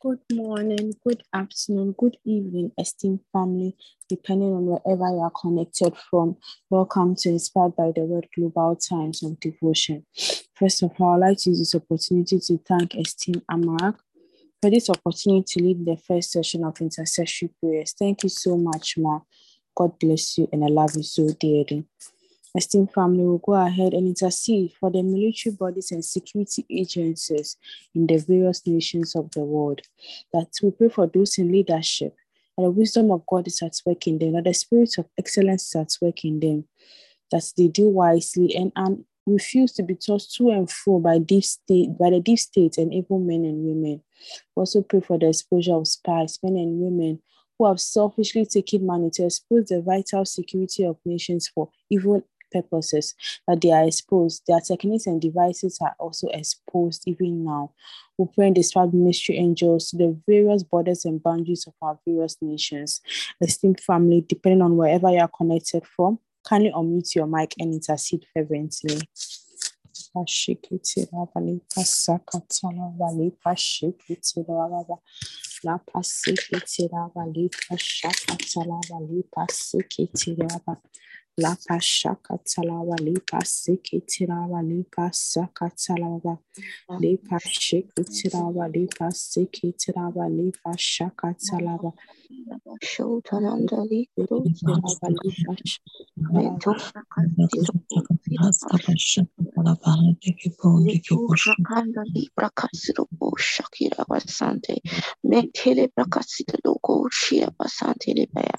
Good morning, good afternoon, good evening, esteemed family, depending on wherever you are connected from. Welcome to Inspired by the Word Global Times of Devotion. First of all, I'd like to use this opportunity to thank esteemed Amarak for this opportunity to lead the first session of intercessory prayers. Thank you so much, Ma. God bless you, and I love you so dearly. Esteemed family will go ahead and intercede for the military bodies and security agencies in the various nations of the world. That we pray for those in leadership, that the wisdom of God is at work in them, that the spirit of excellence is at work in them, that they do wisely and, and refuse to be tossed to and fro by deep state, by the deep state and evil men and women. We also pray for the exposure of spies, men and women who have selfishly taken money to expose the vital security of nations for evil purposes that they are exposed. Their techniques and devices are also exposed even now. We pray and dispatch ministry angels to the various borders and boundaries of our various nations. Esteemed family, depending on wherever you are connected from, kindly unmute your mic and intercede fervently. La La pashaka talawa lipa siki tirawa lipa saka talawa lipa shiki tirawa lipa siki tirawa lipa shaka talawa Shotananda Likuru tirawa lipa Mento Shakanda Libra Kasiro Shakira Basante. Metele Bracasita Loco Shia Basante Lebaya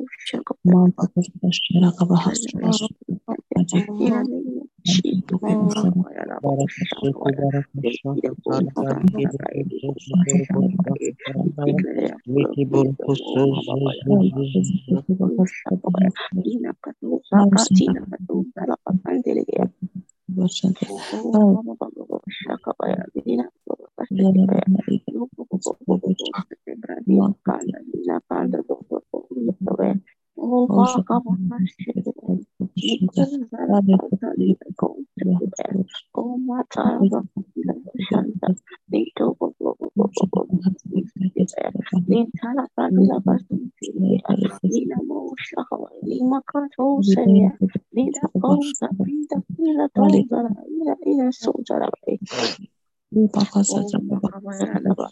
Mount Atashara Kabahas, Thank you. والله ما وما تعرض من توب من تعرض لبس لما وشغل لما كنت سريع لما قوزة لما قوزة إلى إلى سوزة لبعي لما قوزة لبعي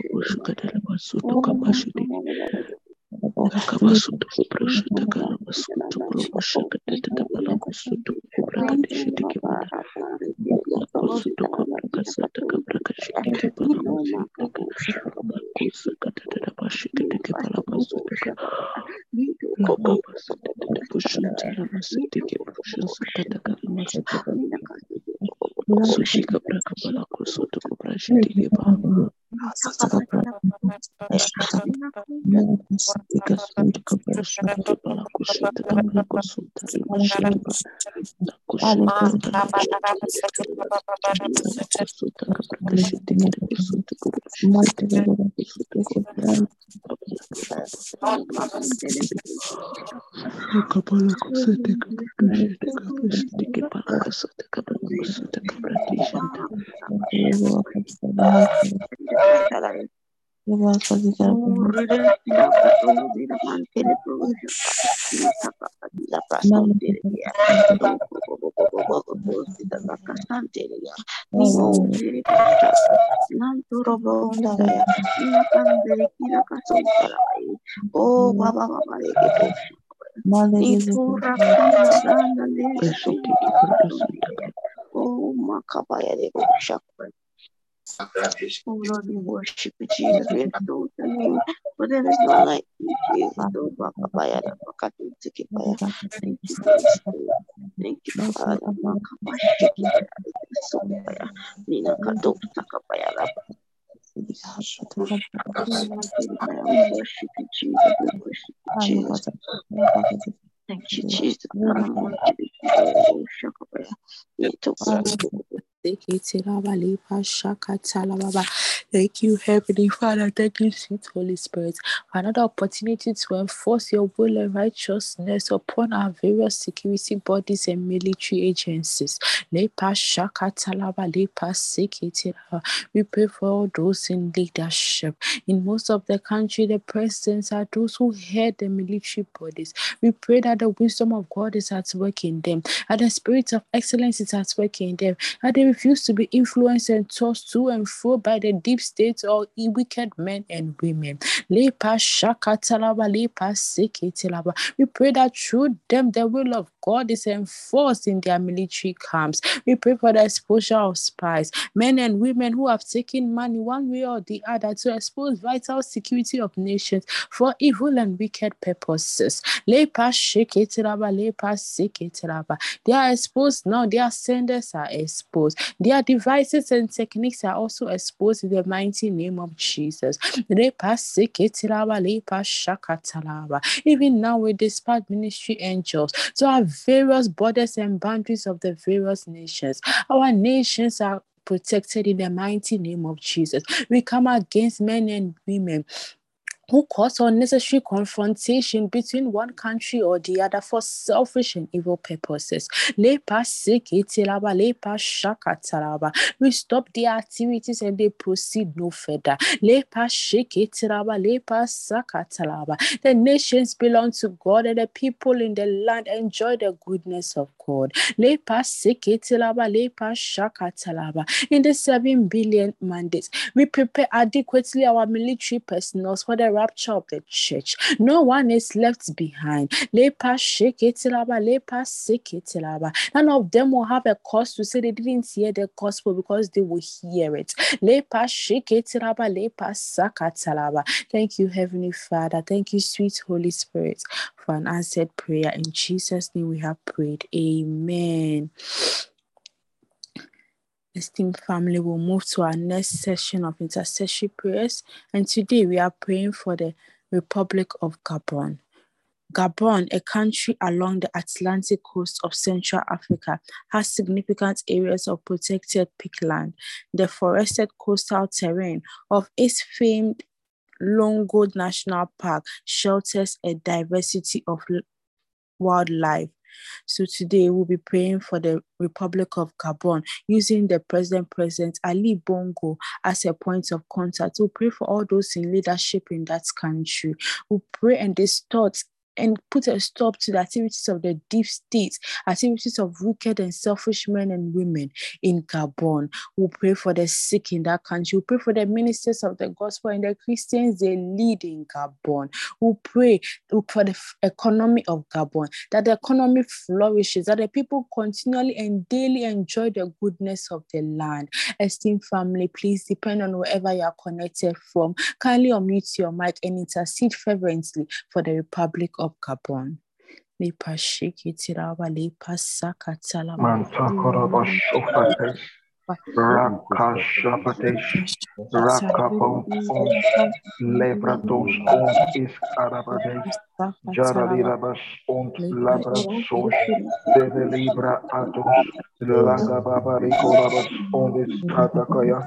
kurubushaka tete balakusutu kubrakadishite kibara kusutu kubrakasata kabrakashite kibara kusaka tete bashike teke balakasutu kabasata tete bushanta ramasite kibrushansa tete karamasutu sushika brakabala kusutu kubrashite kibara Gracias. Gracias. Oh, Baba, Baba, makabaya de Oh Lord, we worship Jesus. We exalt your name. For there is none like you, Jesus. Oh. Thank you. Thank you, Father. You, Jesus. You, Jesus. Thank you, Jesus. Thank you, Heavenly Father. Thank you, sweet Holy Spirit, another opportunity to enforce your will and righteousness upon our various security bodies and military agencies. We pray for all those in leadership. In most of the country, the presidents are those who head the military bodies. We pray that the wisdom of God is at work in them, that the spirit of excellence is at work in them, that they refuse to be influenced and tossed to and fro by the deep state or wicked men and women. We pray that through them the will of God is enforced in their military camps. We pray for the exposure of spies, men and women who have taken money one way or the other to expose vital security of nations for evil and wicked purposes. They are exposed now, their senders are exposed, their devices and techniques are also exposed in the mighty name of Jesus. Even now, we dispatch ministry angels to our various borders and boundaries of the various nations. Our nations are protected in the mighty name of Jesus. We come against men and women who cause unnecessary confrontation between one country or the other for selfish and evil purposes. We stop their activities and they proceed no further. The nations belong to God and the people in the land enjoy the goodness of God. In the seven billion mandates, we prepare adequately our military personnel for the rapture of the church. No one is left behind. None of them will have a cause to say they didn't hear the gospel because they will hear it. Thank you, Heavenly Father. Thank you, sweet Holy Spirit, for an answered prayer. In Jesus' name we have prayed. Amen. Esteemed family, we'll move to our next session of intercessory prayers. And today we are praying for the Republic of Gabon. Gabon, a country along the Atlantic coast of Central Africa, has significant areas of protected peatland. The forested coastal terrain of its famed Loango National Park shelters a diversity of wildlife. So today we'll be praying for the Republic of Gabon using the President President Ali Bongo as a point of contact. We'll pray for all those in leadership in that country. We'll pray and distort and put a stop to the activities of the deep state, activities of wicked and selfish men and women in Gabon. We pray for the sick in that country. We pray for the ministers of the gospel and the Christians they lead in Gabon. We pray for the economy of Gabon, that the economy flourishes, that the people continually and daily enjoy the goodness of the land. Esteemed family, please depend on wherever you are connected from. Kindly unmute your mic and intercede fervently for the Republic of Gabon. Lepa shikitiraba, lepa sakatalaba. Mantakoroboshophates, Rakashapatesh, Rakapon, Levratos, und Iskarabades, Jaralirabas, und Labrasos, Develibra Atos, Langababarikoravas, und Iskatakaya,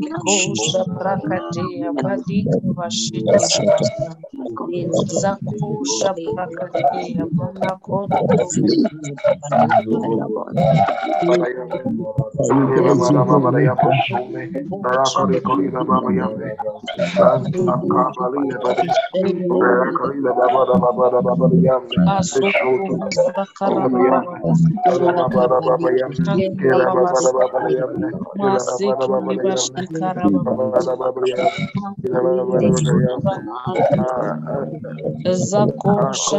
Langabarikoravas, Estos, Kosha brakadia badika bashiki Zakusha brakadia banakoda Zakosha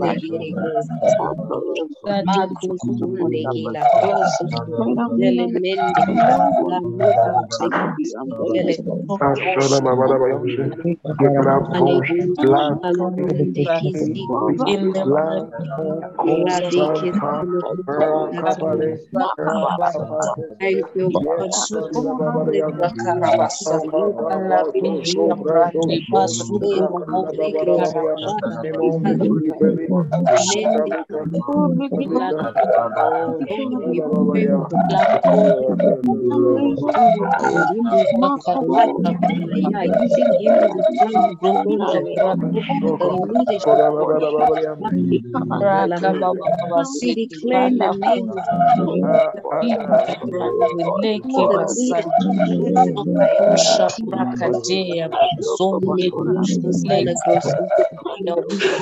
bashiri rakade kaba sekere bashanta rakaba sekiti lama in the We in the of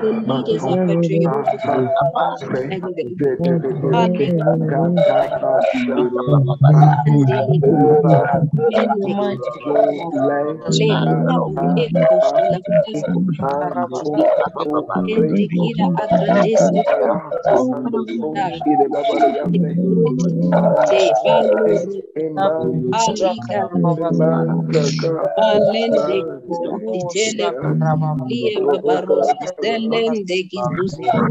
the leaders of the and Indikira agradece te baluru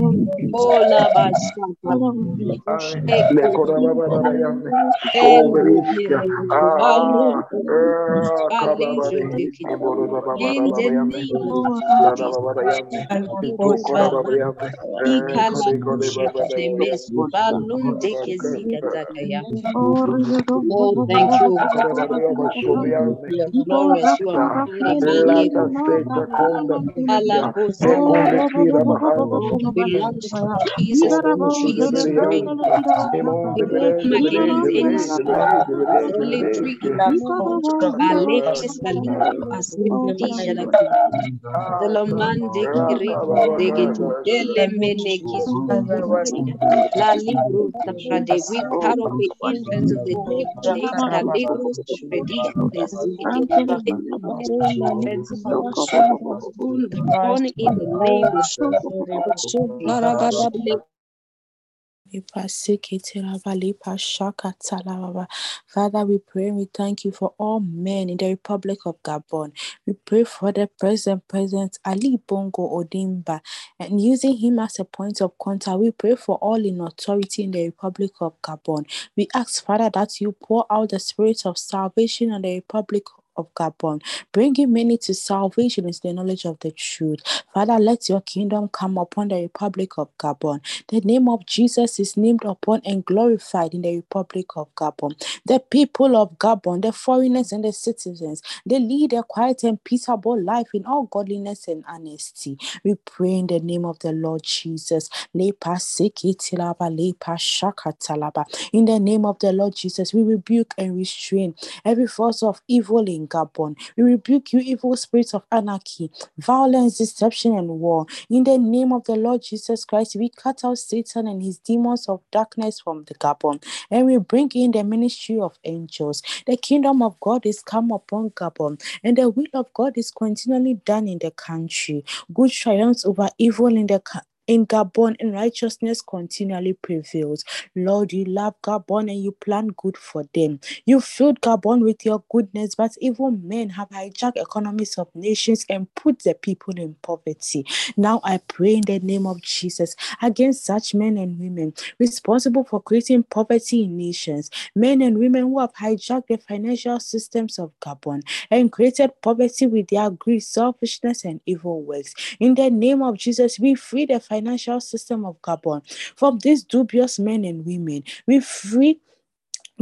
alika balende tele lia babaros selende gizuzi ola basa in the name of Jesus. Oh, thank you, glorious. You are mighty belongs to Jesus. Jesus reign. We come against any military Alexis Delamande Kiriko Delemeneki La Libro Saprade. We cut off the influence of the devil. La Libro Born in the name of Father, we pray and we thank you for all men in the Republic of Gabon. We pray for the present President Ali Bongo Ondimba, and using him as a point of contact, we pray for all in authority in the Republic of Gabon. We ask, Father, that you pour out the spirit of salvation on the Republic of Gabon, bringing many to salvation into the knowledge of the truth. Father, let your kingdom come upon the Republic of Gabon. The name of Jesus is named upon and glorified in the Republic of Gabon. The people of Gabon, the foreigners and the citizens, they lead a quiet and peaceable life in all godliness and honesty. We pray in the name of the Lord Jesus. In the name of the Lord Jesus, we rebuke and restrain every force of evil in Gabon. We rebuke you, evil spirits of anarchy, violence, deception, and war. In the name of the Lord Jesus Christ, we cut out Satan and his demons of darkness from the Gabon, and we bring in the ministry of angels. The kingdom of God is come upon Gabon, and the will of God is continually done in the country. Good triumphs over evil in the in Gabon and righteousness continually prevails. Lord, you love Gabon and you plan good for them. You filled Gabon with your goodness, but evil men have hijacked economies of nations and put the people in poverty. Now I pray in the name of Jesus against such men and women responsible for creating poverty in nations, men and women who have hijacked the financial systems of Gabon and created poverty with their greed, selfishness, and evil works. In the name of Jesus, we free the financial financial system of Gabon from these dubious men and women. We free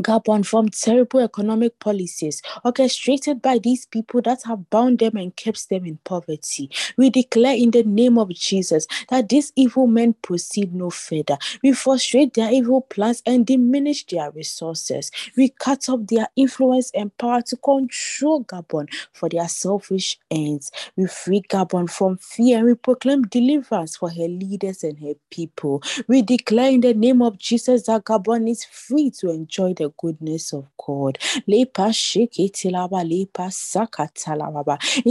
Gabon from terrible economic policies orchestrated by these people that have bound them and kept them in poverty. We declare in the name of Jesus that these evil men proceed no further. We frustrate their evil plans and diminish their resources. We cut off their influence and power to control Gabon for their selfish ends. We free Gabon from fear and we proclaim deliverance for her leaders and her people. We declare in the name of Jesus that Gabon is free to enjoy the goodness of God. In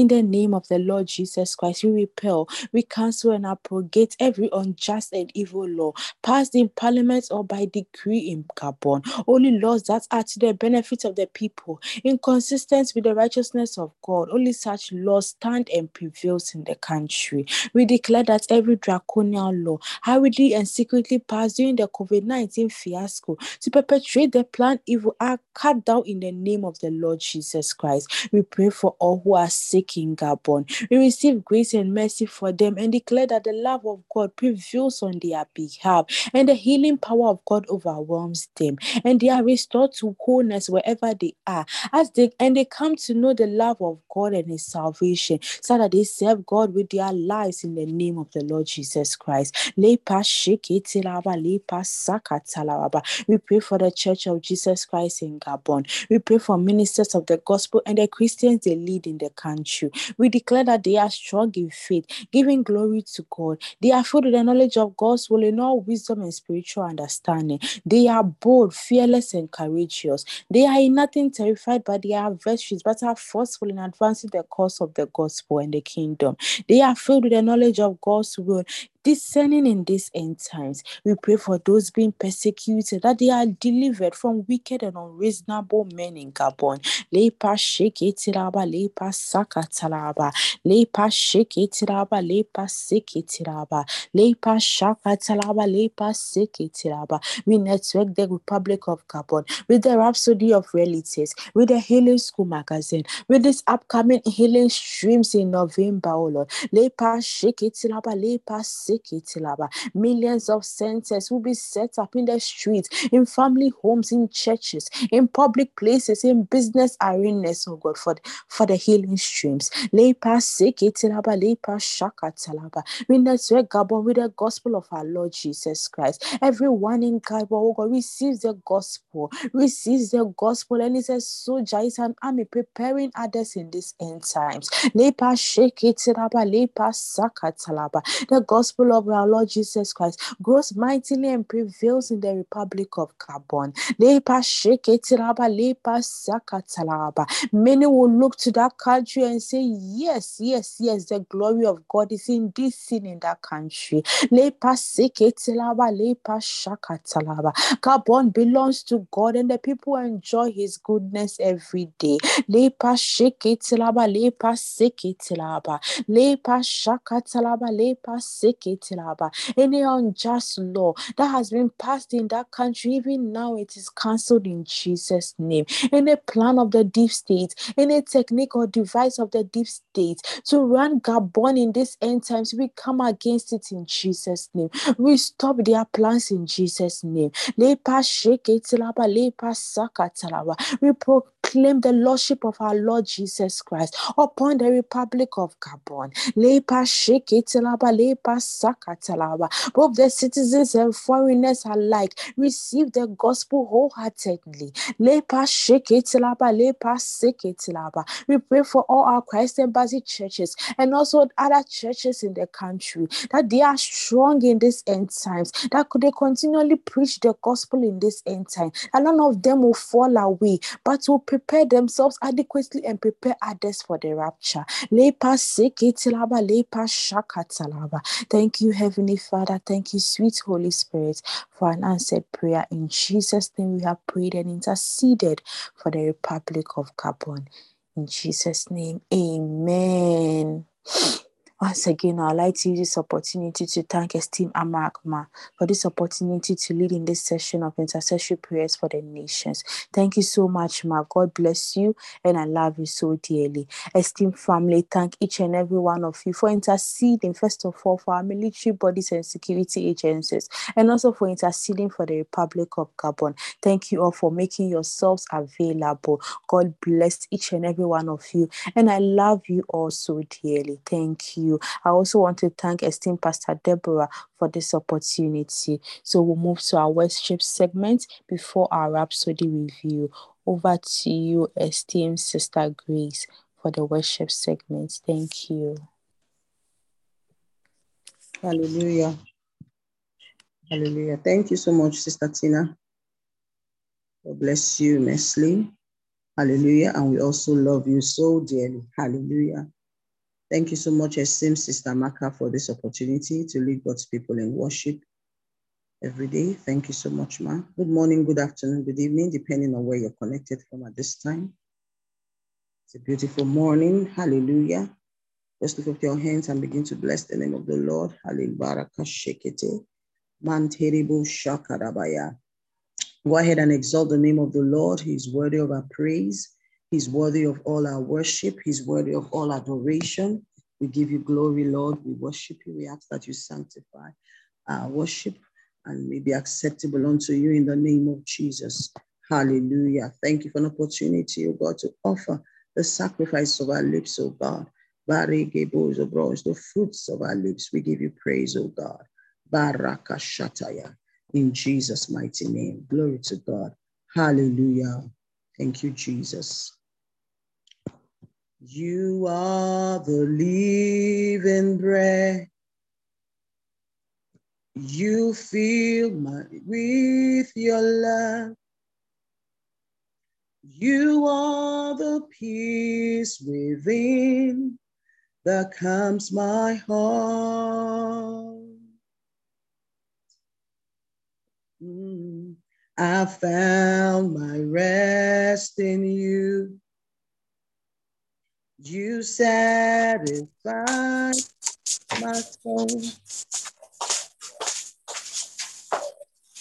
the name of the Lord Jesus Christ, we repel, we cancel and abrogate every unjust and evil law passed in parliament or by decree in Gabon. Only laws that are to the benefit of the people, in consistency with the righteousness of God. Only such laws stand and prevails in the country. We declare that every draconian law, hurriedly and secretly passed during the COVID 19 fiasco to perpetrate the plan evil are cut down in the name of the Lord Jesus Christ. We pray for all who are sick in Gabon. We receive grace and mercy for them and declare that the love of God prevails on their behalf and the healing power of God overwhelms them and they are restored to wholeness wherever they are as they and they come to know the love of God and his salvation so that they serve God with their lives in the name of the Lord Jesus Christ. We pray for the church of Jesus Christ in Gabon. We pray for ministers of the gospel and the Christians they lead in the country. We declare that they are strong in faith, giving glory to God. They are filled with the knowledge of God's will in all wisdom and spiritual understanding. They are bold, fearless, and courageous. They are in nothing terrified by their adversaries, but are forceful in advancing the cause of the gospel and the kingdom. They are filled with the knowledge of God's will, discerning in these end times. We pray for those being persecuted that they are delivered from wicked and unreasonable men in Gabon. Lepa sheketiraba, lepa sakatalaba, lepa sheketiraba, lepa seketiraba, lepa shakatalaba, lepa seketiraba. We network the Republic of Gabon with the Rhapsody of Realities, with the Healing School magazine, with this upcoming healing streams in November, oh Lord. Lepa sheketiraba, lepa Millions of centers will be set up in the streets, in family homes, in churches, in public places, in business arenas, oh God, for the, for the healing streams. We network Gabon with the gospel of our Lord Jesus Christ. Everyone in Gabon, oh God, receives the gospel, receives the gospel, and is a soldier, is an army preparing others in these end times. The gospel of our Lord Jesus Christ grows mightily and prevails in the Republic of Gabon. Many will look to that country and say, Yes, yes, yes, the glory of God is in this scene in that country. Gabon belongs to God and the people enjoy his goodness every day. Lepa shake lepa shaka Any unjust law that has been passed in that country, even now it is cancelled in Jesus' name. Any plan of the deep state, any technique or device of the deep state to run Gabon in this end times, we come against it in Jesus' name. We stop their plans in Jesus' name. We proclaim the Lordship of our Lord Jesus Christ upon the Republic of Gabon. Both the citizens and foreigners alike receive the gospel wholeheartedly. We pray for all our Christ Embassy churches and also other churches in the country that they are strong in this end times, that could they continually preach the gospel in this end time, and none of them will fall away, but will prepare themselves adequately and prepare others for the rapture. Thank you, Heavenly Father. Thank you, sweet Holy Spirit, for an answered prayer. In Jesus' name, we have prayed and interceded for the Republic of Gabon. In Jesus' name, amen. Once again, I'd like to use this opportunity to thank esteemed Amakma for this opportunity to lead in this session of intercessory prayers for the nations. Thank you so much, Ma. God bless you, and I love you so dearly. Esteemed family, thank each and every one of you for interceding, first of all, for our military bodies and security agencies, and also for interceding for the Republic of Gabon. Thank you all for making yourselves available. God bless each and every one of you, and I love you all so dearly. Thank you you. I also want to thank esteemed Pastor Deborah for this opportunity. So we'll move to our worship segment before our Rhapsody review. Over to you, esteemed Sister Grace, for the worship segment. Thank you. Hallelujah. Hallelujah. Thank you so much, Sister Tina. God bless you, Nestle. Hallelujah. And we also love you so dearly. Hallelujah. Thank you so much, esteemed Sister Maka, for this opportunity to lead God's people in worship every day. Thank you so much, ma. Good morning, good afternoon, good evening, depending on where you're connected from at this time. It's a beautiful morning. Hallelujah. Just lift up your hands and begin to bless the name of the Lord. Hallelujah. Go ahead and exalt the name of the Lord. He's worthy of our praise. He's worthy of all our worship. He's worthy of all adoration. We give you glory, Lord. We worship you. We ask that you sanctify our worship and may be acceptable unto you in the name of Jesus. Hallelujah. Thank you for an opportunity, oh God, to offer the sacrifice of our lips, oh God. The fruits of our lips, we give you praise, oh God. In Jesus' mighty name. Glory to God. Hallelujah. Thank you, Jesus. You are the living bread. You fill my with your love. You are the peace within that calms my heart. Mm. I found my rest in you. You satisfy my soul.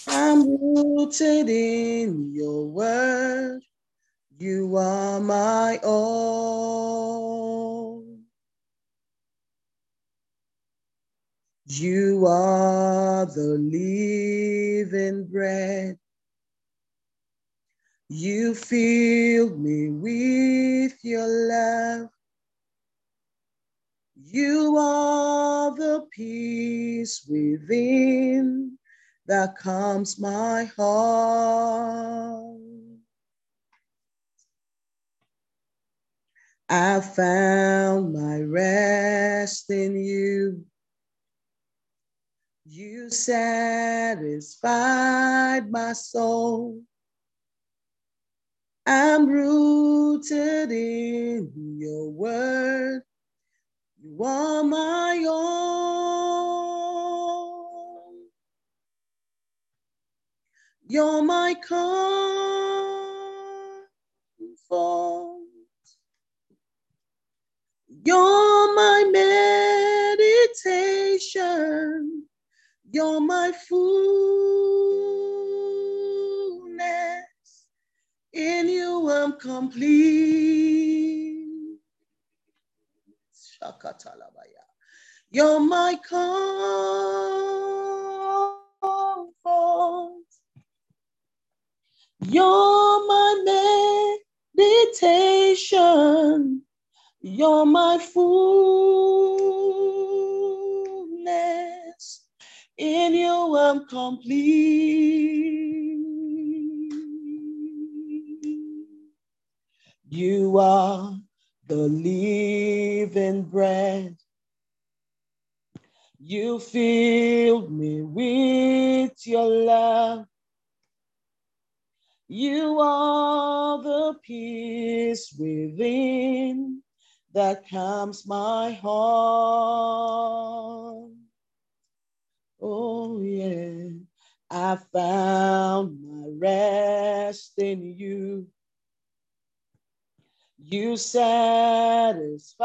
I'm rooted in your word. You are my all. You are the living bread. You filled me with your love. You are the peace within that calms my heart. I found my rest in you. You satisfied my soul. I'm rooted in your word. You are my own. You're my comfort. You're my meditation. You're my fullness. In you I'm complete. Shakatalabaya. You're my comfort. You're my meditation. You're my fullness. In you I'm complete. You are the living bread. You filled me with your love. You are the peace within that calms my heart. Oh, yeah, I found my rest in you. You satisfied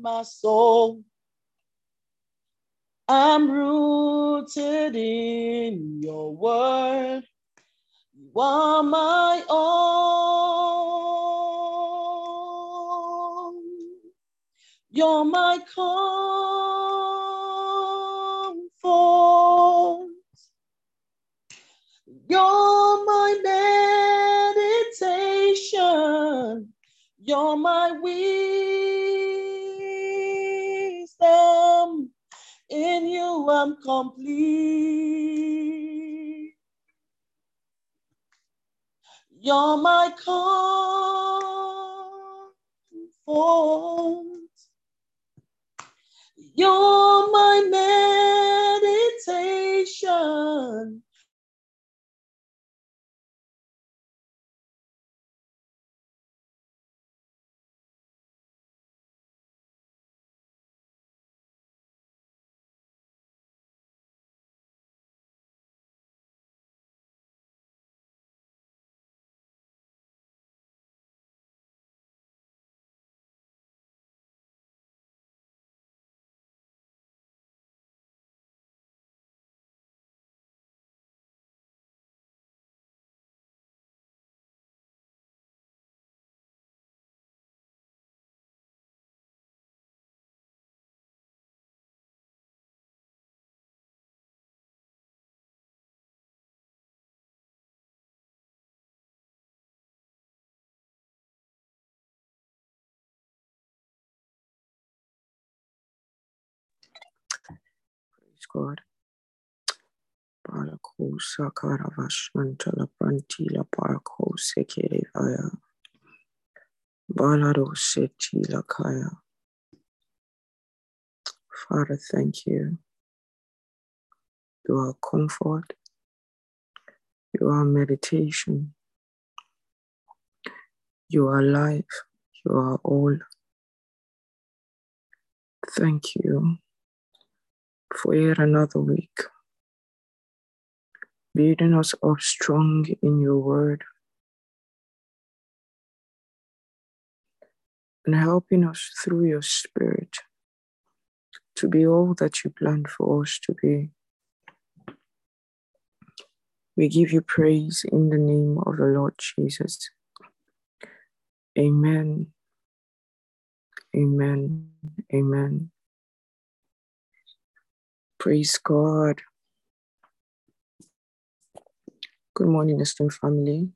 my soul. I'm rooted in your word. You are my own. You're my comfort. You're You're my wisdom. In you I'm complete. You're my comfort. You're my meditation. Praise God. Balakosa karavashantala prantila. Balado setila kaya. Father, thank you. You are comfort. You are meditation. You are life. You are all. Thank you for yet another week. Building us up strong in your word and helping us through your spirit to be all that you planned for us to be. We give you praise in the name of the Lord Jesus. Amen. Amen. Amen. Praise God. Good morning, esteemed family.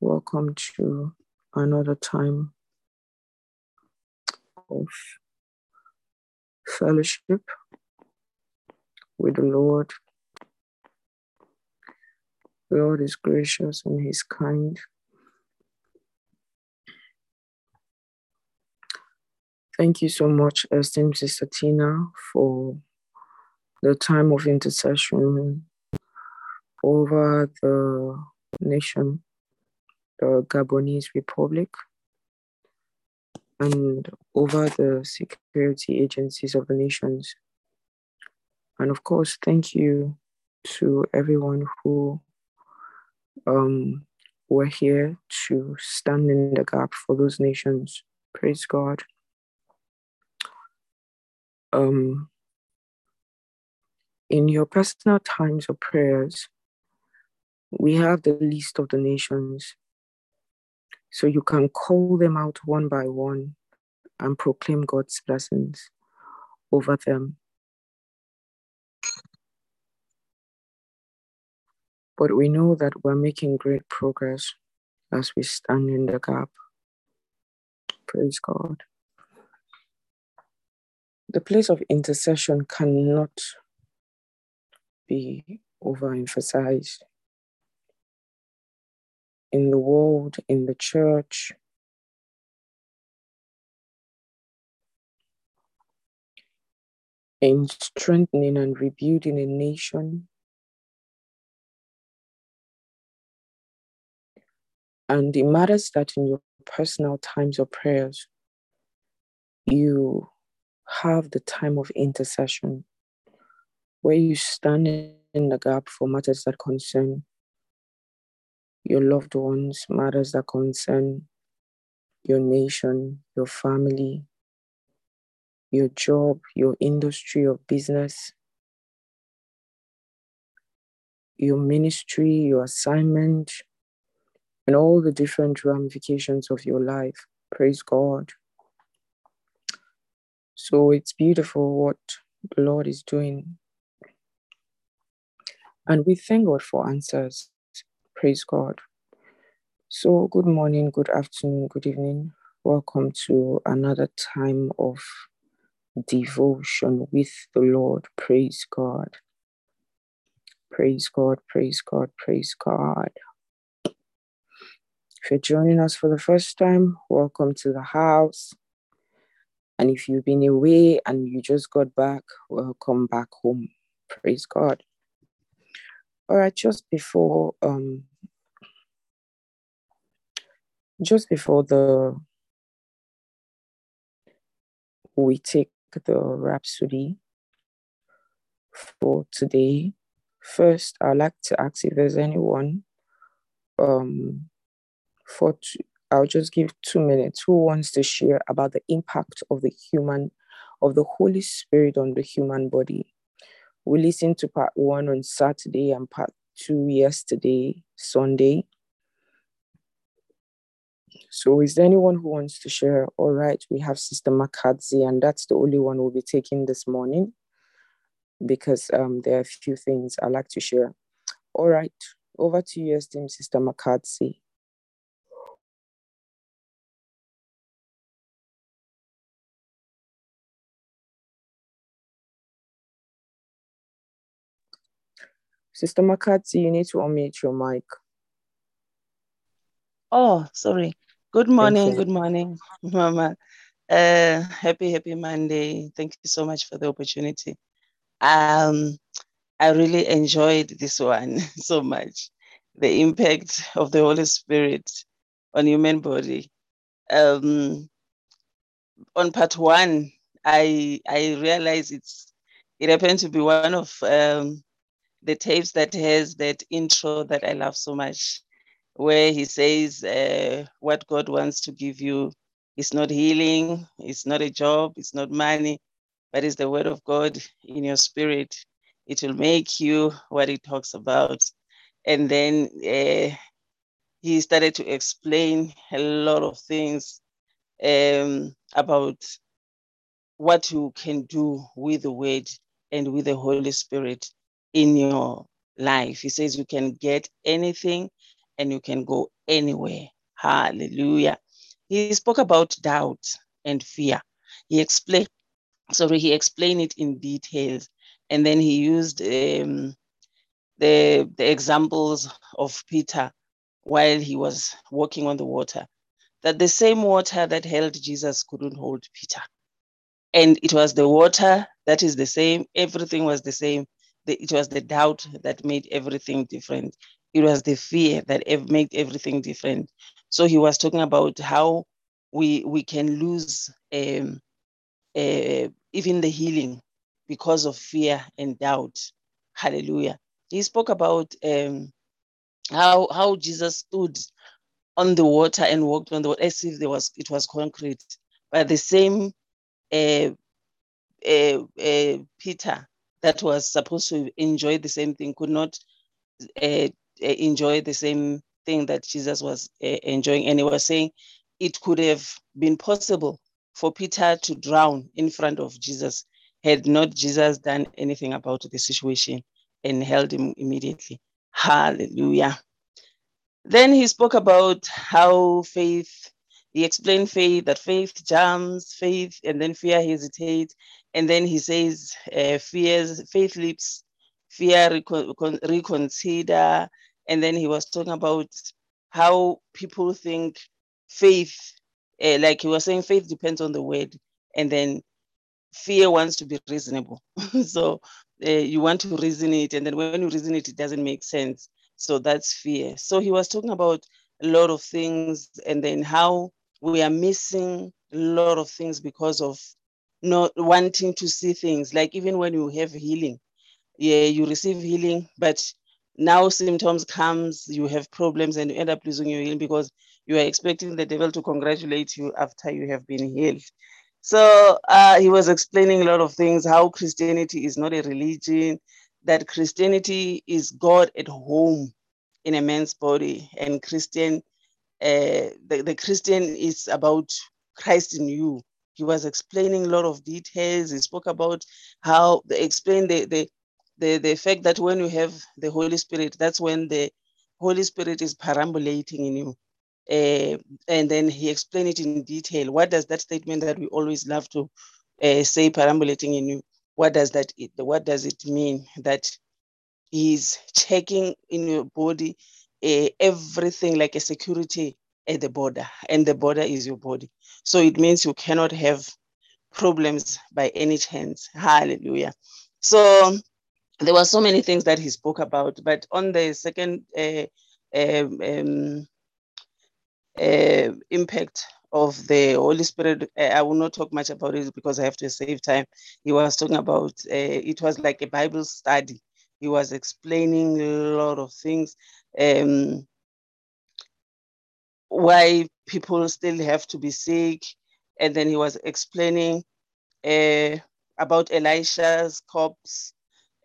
Welcome to another time of fellowship with the Lord. The Lord is gracious and He's kind. Thank you so much, esteemed Sister Tina, for the time of intercession over the nation, the Gabonese Republic, and over the security agencies of the nations. And of course, thank you to everyone who um, were here to stand in the gap for those nations. Praise God. Um, in your personal times of prayers, we have the list of the nations. So you can call them out one by one and proclaim God's blessings over them. But we know that we're making great progress as we stand in the gap. Praise God. The place of intercession cannot be overemphasized. In the world, in the church, in strengthening and rebuilding a nation, And it matters that in your personal times of prayers, you have the time of intercession where you stand in the gap for matters that concern your loved ones, matters that concern your nation, your family, your job, your industry your business, your ministry, your assignment, and all the different ramifications of your life. Praise God. So it's beautiful what the Lord is doing. And we thank God for answers. Praise God. So, good morning, good afternoon, good evening. Welcome to another time of devotion with the Lord. Praise God. Praise God, praise God, praise God. If you're joining us for the first time, welcome to the house. And if you've been away and you just got back, welcome back home. Praise God. All right, just before um just before the we take the rhapsody for today, first I'd like to ask if there's anyone um for I'll just give two minutes. Who wants to share about the impact of the human, of the Holy Spirit on the human body? We listened to part one on Saturday and part two yesterday, Sunday. So, is there anyone who wants to share? All right, we have Sister Makadzi, and that's the only one we'll be taking this morning because um, there are a few things I'd like to share. All right, over to you, esteemed Sister Makadzi. Sister Makati, you need to unmute your mic. Oh, sorry. Good morning. Good morning, Mama. Uh, happy, happy Monday. Thank you so much for the opportunity. Um, I really enjoyed this one so much. The impact of the Holy Spirit on human body. Um, on part one, I I realized it's it happened to be one of um, the tapes that has that intro that I love so much, where he says, uh, What God wants to give you is not healing, it's not a job, it's not money, but it's the word of God in your spirit. It will make you what it talks about. And then uh, he started to explain a lot of things um, about what you can do with the word and with the Holy Spirit in your life. He says you can get anything and you can go anywhere. Hallelujah. He spoke about doubt and fear. He explained, sorry, he explained it in details. And then he used um, the, the examples of Peter while he was walking on the water. That the same water that held Jesus couldn't hold Peter. And it was the water that is the same, everything was the same, the, it was the doubt that made everything different. It was the fear that ev- made everything different. So he was talking about how we we can lose um, uh, even the healing because of fear and doubt. Hallelujah. He spoke about um, how how Jesus stood on the water and walked on the water as if there was it was concrete, but the same uh, uh, uh, Peter that was supposed to enjoy the same thing could not uh, enjoy the same thing that Jesus was uh, enjoying. And he was saying it could have been possible for Peter to drown in front of Jesus had not Jesus done anything about the situation and held him immediately. Hallelujah. Then he spoke about how faith, he explained faith, that faith jumps, faith, and then fear hesitates. And then he says, uh, fears, faith leaps, fear recon- reconsider. And then he was talking about how people think faith, uh, like he was saying, faith depends on the word. And then fear wants to be reasonable. so uh, you want to reason it. And then when you reason it, it doesn't make sense. So that's fear. So he was talking about a lot of things and then how we are missing a lot of things because of not wanting to see things. Like even when you have healing, yeah, you receive healing, but now symptoms comes, you have problems and you end up losing your healing because you are expecting the devil to congratulate you after you have been healed. So uh, he was explaining a lot of things, how Christianity is not a religion, that Christianity is God at home in a man's body, and Christian, uh, the, the Christian is about Christ in you. He was explaining a lot of details. He spoke about how they explained the, the the the fact that when you have the Holy Spirit, that's when the Holy Spirit is perambulating in you. Uh, and then he explained it in detail. What does that statement that we always love to uh, say, perambulating in you? What does that? It, what does it mean that he's checking in your body uh, everything like a security at the border, and the border is your body. So it means you cannot have problems by any chance. Hallelujah. So there were so many things that he spoke about, but on the second uh, um, um, uh, impact of the Holy Spirit, uh, I will not talk much about it because I have to save time. He was talking about uh, it was like a Bible study. He was explaining a lot of things. Um, why people still have to be sick. And then he was explaining uh, about Elisha's corpse,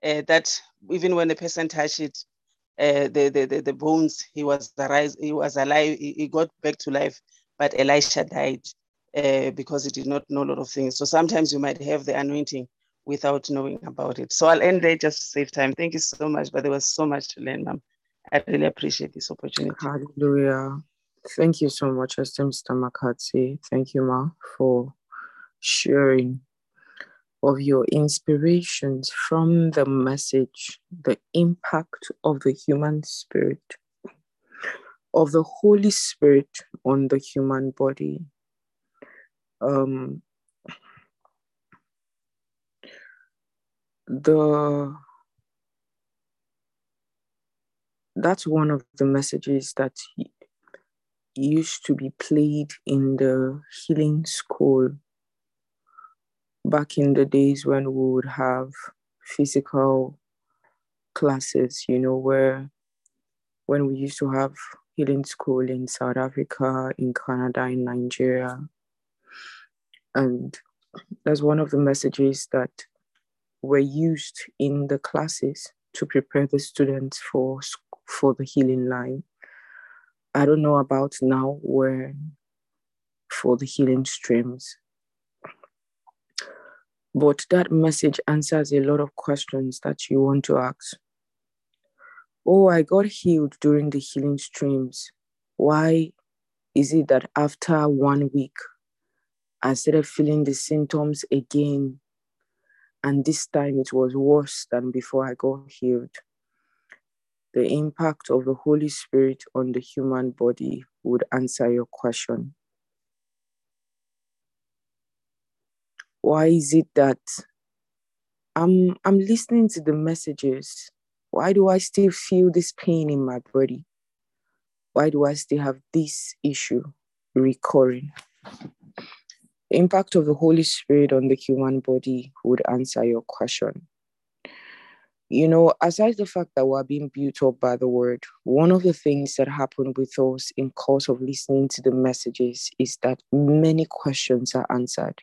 uh, that even when the person touched it, uh, the, the, the, the, bones, he was, arise, he was alive, he, he got back to life, but Elisha died uh, because he did not know a lot of things. So sometimes you might have the anointing without knowing about it. So I'll end there just to save time. Thank you so much, but there was so much to learn, ma'am. I really appreciate this opportunity. Hallelujah. Thank you so much, Mr. Makatsi. Thank you, Ma, for sharing of your inspirations from the message, the impact of the human spirit, of the Holy Spirit on the human body. Um, the that's one of the messages that used to be played in the healing school back in the days when we would have physical classes, you know, where when we used to have healing school in South Africa, in Canada, in Nigeria. And that's one of the messages that were used in the classes to prepare the students for for the healing line. I don't know about now where for the healing streams. But that message answers a lot of questions that you want to ask. Oh, I got healed during the healing streams. Why is it that after one week, I started feeling the symptoms again? And this time it was worse than before I got healed. The impact of the Holy Spirit on the human body would answer your question. why is it that I'm I'm listening to the messages? Why do I still feel this pain in my body? Why do I still have this issue recurring? The impact of the Holy Spirit on the human body would answer your question. You know, aside the fact that we're being built up by the word, one of the things that happened with us in course of listening to the messages is that many questions are answered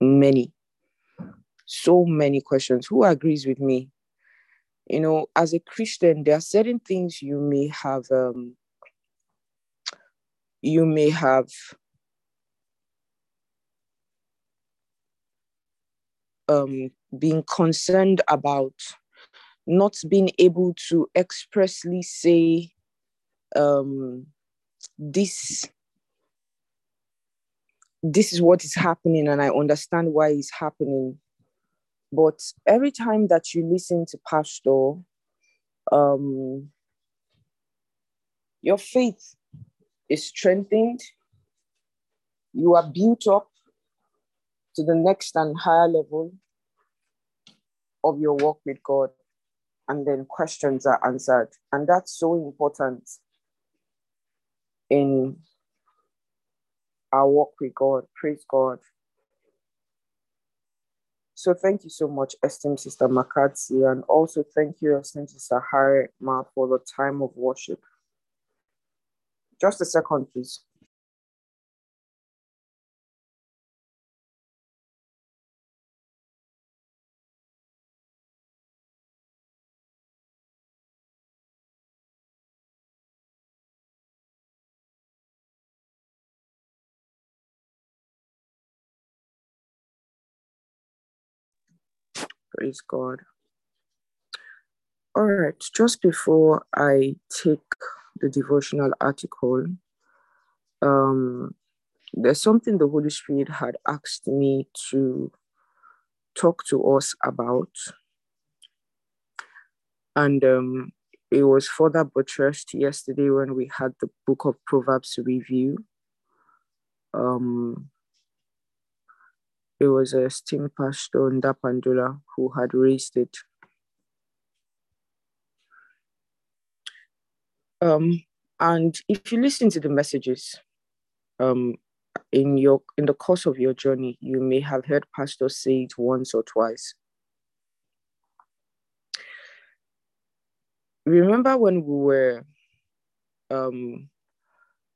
many. so many questions. Who agrees with me? You know, as a Christian, there are certain things you may have um, you may have um, been concerned about not being able to expressly say um, this this is what is happening and i understand why it's happening. But every time that you listen to pastor um, your faith is strengthened. You are built up to the next and higher level of your walk with god and then questions are answered and that's so important in our walk with God. Praise God. So thank you so much, esteemed Sister Makatsi, and also thank you, esteemed Sister Harry Ma, for the time of worship. Just a second, please. Praise God. All right, just before I take the devotional article, um, there's something the Holy Spirit had asked me to talk to us about. And um, it was further buttressed yesterday when we had the book of Proverbs review. Um, it was a steam pastor Ndapandula who had raised it. Um, and if you listen to the messages um, in your in the course of your journey, you may have heard pastors say it once or twice. Remember when we were um,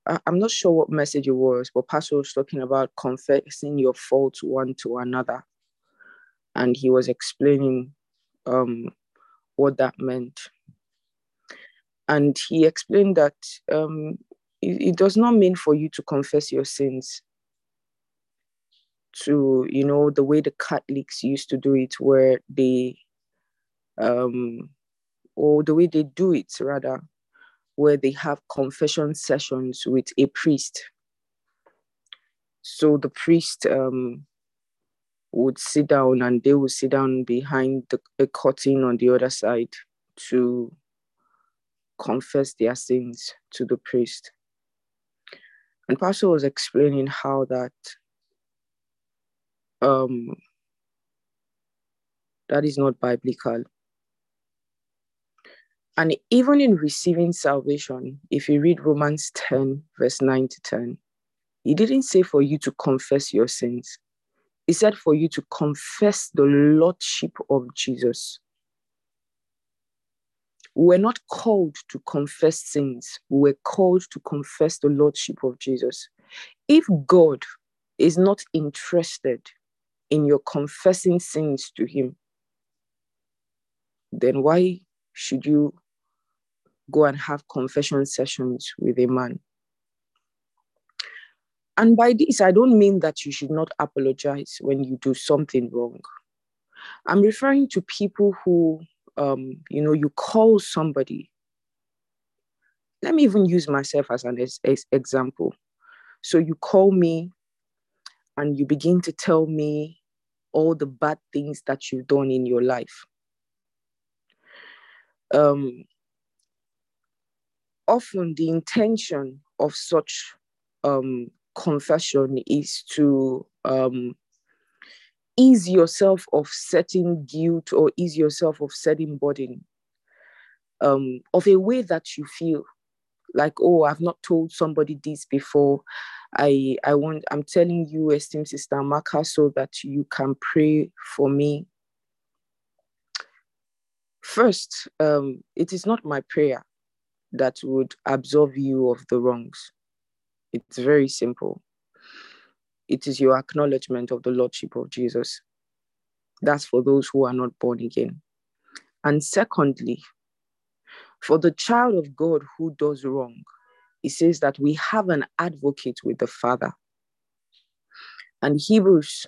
I, am not sure what message it was, but Pastor was talking about confessing your faults one to another. And he was explaining um, what that meant. And he explained that um, it, it does not mean for you to confess your sins to, you know, the way the Catholics used to do it, where they, um, or the way they do it rather, where they have confession sessions with a priest. So the priest um, would sit down and they would sit down behind the, a curtain on the other side to confess their sins to the priest. And Pastor was explaining how that um, that is not biblical. And even in receiving salvation, if you read Romans 10, verse 9 to 10, he didn't say for you to confess your sins. He said for you to confess the Lordship of Jesus. We're not called to confess sins, we're called to confess the Lordship of Jesus. If God is not interested in your confessing sins to Him, then why should you go and have confession sessions with a man. And by this, I don't mean that you should not apologize when you do something wrong. I'm referring to people who, um, you know, you call somebody. Let me even use myself as an ex- example. So you call me and you begin to tell me all the bad things that you've done in your life. Um, often the intention of such um, confession is to um, ease yourself of certain guilt or ease yourself of certain burden um, of a way that you feel like oh i've not told somebody this before. I i want i'm telling you esteemed sister maka so that you can pray for me. First um, it is not my prayer that would absolve you of the wrongs. It's very simple. It is your acknowledgement of the Lordship of Jesus. That's for those who are not born again. And secondly, for the child of God who does wrong, it says that we have an advocate with the Father. And Hebrews,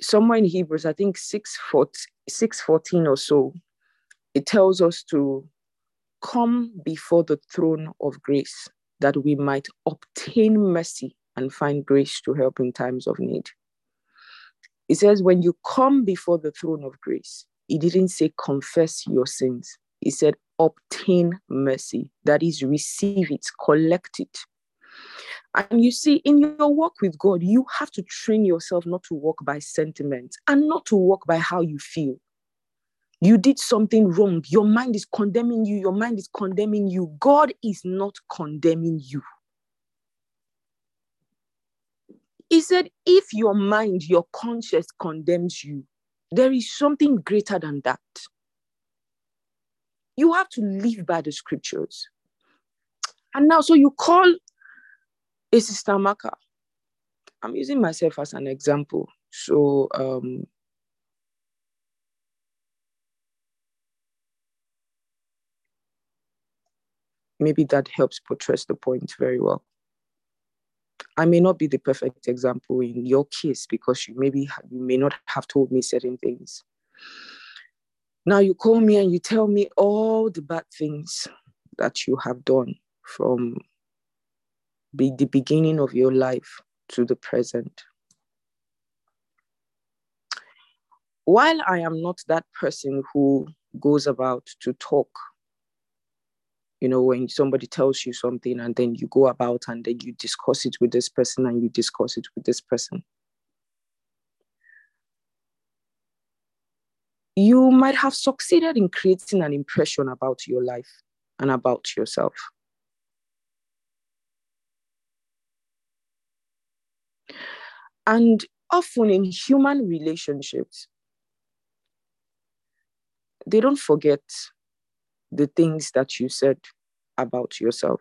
somewhere in Hebrews, I think 614 or so, it tells us to come before the throne of grace that we might obtain mercy and find grace to help in times of need. It says, when you come before the throne of grace, he didn't say confess your sins. He said obtain mercy. That is, receive it, collect it. And you see, in your walk with God, you have to train yourself not to walk by sentiment and not to walk by how you feel. You did something wrong. Your mind is condemning you. Your mind is condemning you. God is not condemning you. He said, if your mind, your conscience condemns you, there is something greater than that. You have to live by the scriptures. And now, so you call a sister Maka. I'm using myself as an example. So, um, maybe that helps portray the point very well. I may not be the perfect example in your case because you maybe you may not have told me certain things. Now you call me and you tell me all the bad things that you have done from be the beginning of your life to the present. While I am not that person who goes about to talk you know when somebody tells you something and then you go about and then you discuss it with this person and you discuss it with this person. You might have succeeded in creating an impression about your life and about yourself. And often in human relationships they don't forget the things that you said about yourself.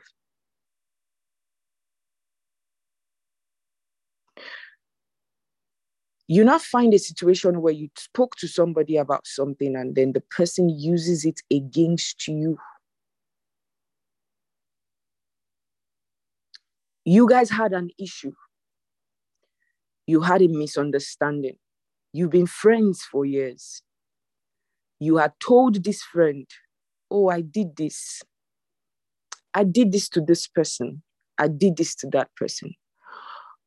You now find a situation where you spoke to somebody about something and then the person uses it against you. You guys had an issue. You had a misunderstanding. You've been friends for years. You had told this friend oh, I did this. I did this to this person. I did this to that person.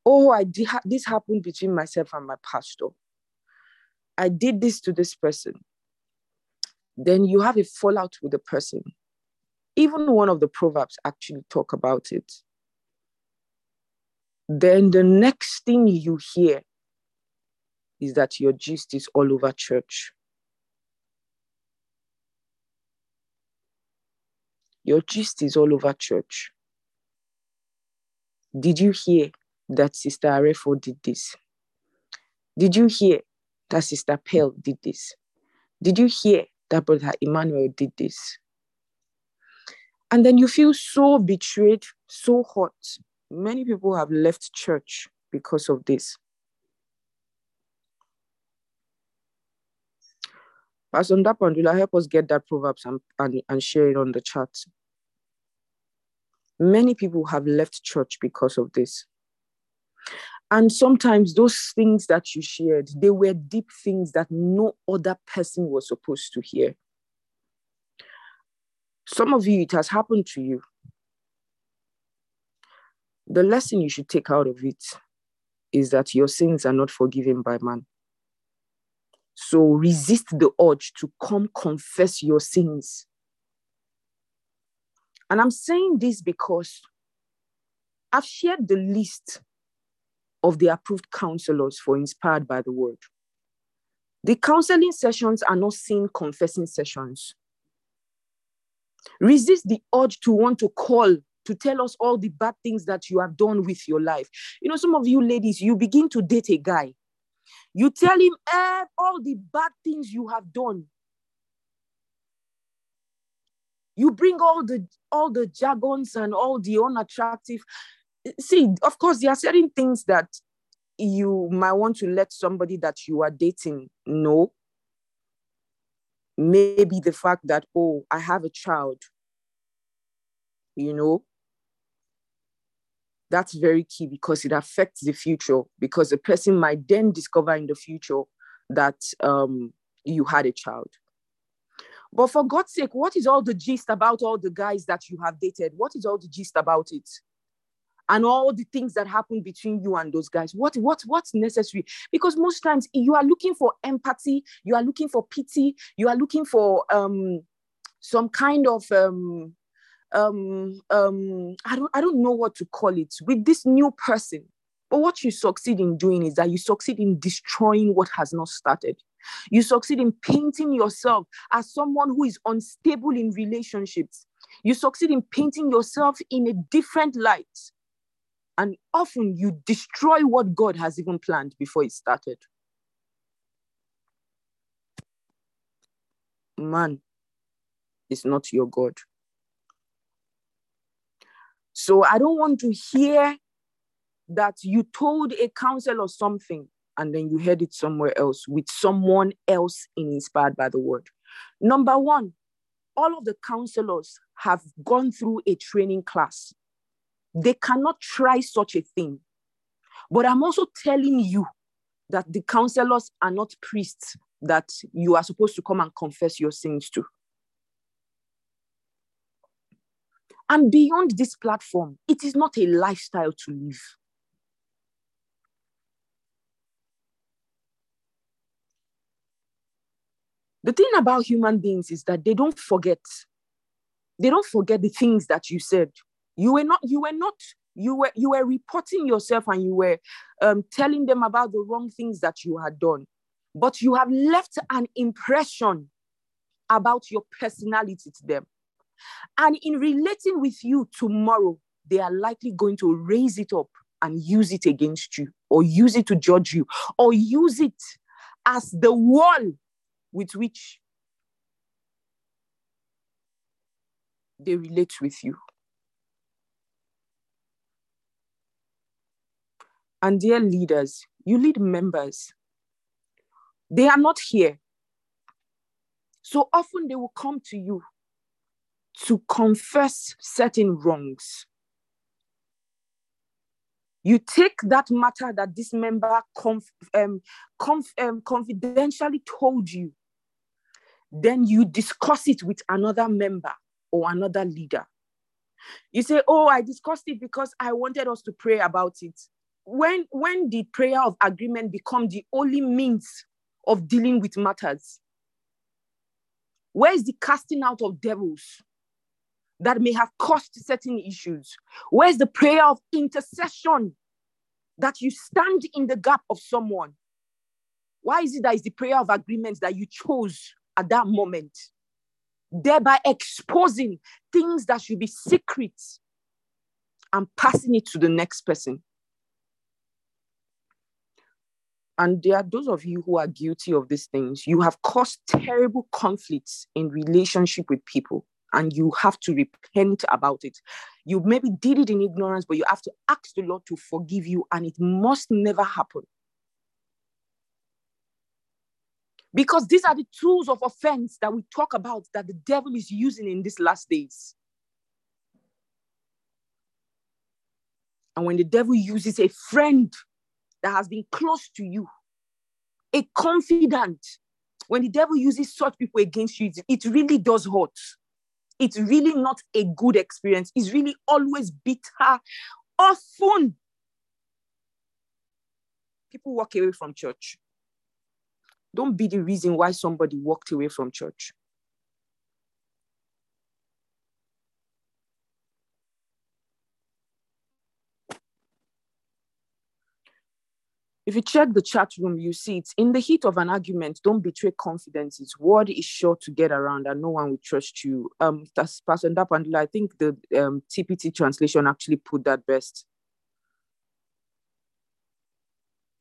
Oh, I did ha- this happened between myself and my pastor. I did this to this person. Then you have a fallout with the person. Even one of the proverbs actually talk about it. Then the next thing you hear is that your gist is all over church. Your gist is all over church. Did you hear that Sister Arefo did this? Did you hear that Sister Pearl did this? Did you hear that Brother Emmanuel did this? And then you feel so betrayed, so hot. Many people have left church because of this. Pastor Ndapandula, help us get that Proverbs and, and, and share it on the chat. Many people have left church because of this. And sometimes those things that you shared, they were deep things that no other person was supposed to hear. Some of you, it has happened to you. The lesson you should take out of it is that your sins are not forgiven by man. So resist the urge to come confess your sins. And I'm saying this because I've shared the list of the approved counselors for Inspired by the Word. The counseling sessions are not seen confessing sessions. Resist the urge to want to call to tell us all the bad things that you have done with your life. You know, some of you ladies, you begin to date a guy you tell him all the bad things you have done. You bring all the all the jargons and all the unattractive. See, of course, there are certain things that you might want to let somebody that you are dating know. Maybe the fact that, oh, I have a child, you know, that's very key because it affects the future because a person might then discover in the future that um, you had a child. But for god's sake what is all the gist about all the guys that you have dated? What is all the gist about it? And all the things that happen between you and those guys. What what what's necessary? Because most times you are looking for empathy you are looking for pity you are looking for um some kind of um um um i don't i don't know what to call it with this new person. But what you succeed in doing is that you succeed in destroying what has not started. You succeed in painting yourself as someone who is unstable in relationships. You succeed in painting yourself in a different light. And often you destroy what god has even planned before it started. Man is not your god so I don't want to hear that you told a counselor something and then you heard it somewhere else with someone else inspired by the word. Number one, all of the counselors have gone through a training class. They cannot try such a thing. But I'm also telling you that the counselors are not priests that you are supposed to come and confess your sins to. And beyond this platform, it is not a lifestyle to live. The thing about human beings is that they don't forget. They don't forget the things that you said. You were not, you were not, you were, you were reporting yourself and you were um, telling them about the wrong things that you had done. But you have left an impression about your personality to them. And in relating with you tomorrow, they are likely going to raise it up and use it against you, or use it to judge you, or use it as the wall with which they relate with you. And dear leaders, you lead members. They are not here. So often they will come to you to confess certain wrongs. You take that matter that this member conf, um, conf, um, confidentially told you, then you discuss it with another member or another leader. You say, Oh, I discussed it because I wanted us to pray about it. When, when did prayer of agreement become the only means of dealing with matters? Where is the casting out of devils? That may have caused certain issues? Where's the prayer of intercession that you stand in the gap of someone? Why is it that is the prayer of agreement that you chose at that moment? Thereby exposing things that should be secret and passing it to the next person. And there are those of you who are guilty of these things. You have caused terrible conflicts in relationship with people and you have to repent about it. You maybe did it in ignorance, but you have to ask the Lord to forgive you, and it must never happen. Because these are the tools of offense that we talk about that the devil is using in these last days. And when the devil uses a friend that has been close to you, a confidant, when the devil uses such people against you, it really does hurt it's really not a good experience. It's really always bitter. Often, people walk away from church. Don't be the reason why somebody walked away from church. If you check the chat room, you see it's in the heat of an argument. Don't betray confidence. Its word is sure to get around, and no one will trust you. Um, that's Pastor Ndapandula. I think the um, TPT translation actually put that best.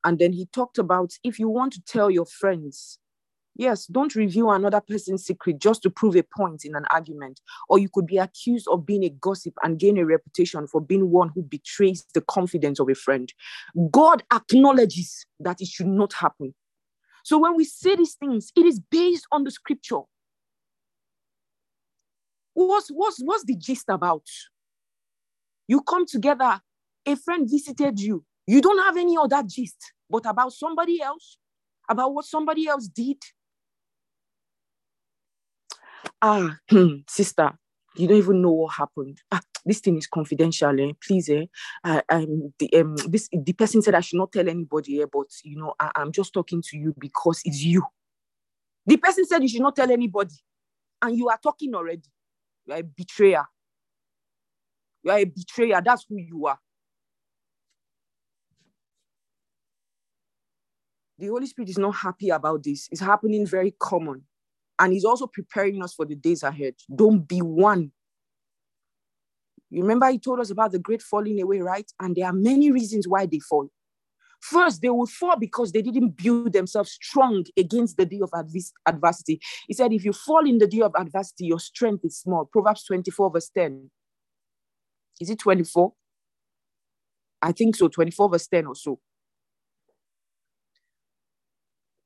And then he talked about if you want to tell your friends Yes, don't reveal another person's secret just to prove a point in an argument. Or you could be accused of being a gossip and gain a reputation for being one who betrays the confidence of a friend. God acknowledges that it should not happen. So when we say these things, it is based on the scripture. What's, what's, what's the gist about? You come together, a friend visited you. You don't have any other gist, but about somebody else, about what somebody else did, ah, hmm, sister, you don't even know what happened. Ah, this thing is confidential, eh? please. Eh? Uh, um, the, um, this, the person said I should not tell anybody, eh? but you know, I, I'm just talking to you because it's you. The person said you should not tell anybody, and you are talking already. You are a betrayer. You are a betrayer. That's who you are. The Holy Spirit is not happy about this. It's happening very common. And he's also preparing us for the days ahead. Don't be one. You remember he told us about the great falling away, right? And there are many reasons why they fall. First, they will fall because they didn't build themselves strong against the day of adversity. He said, if you fall in the day of adversity, your strength is small. Proverbs 24, verse 10. Is it 24? I think so, 24, verse 10 or so.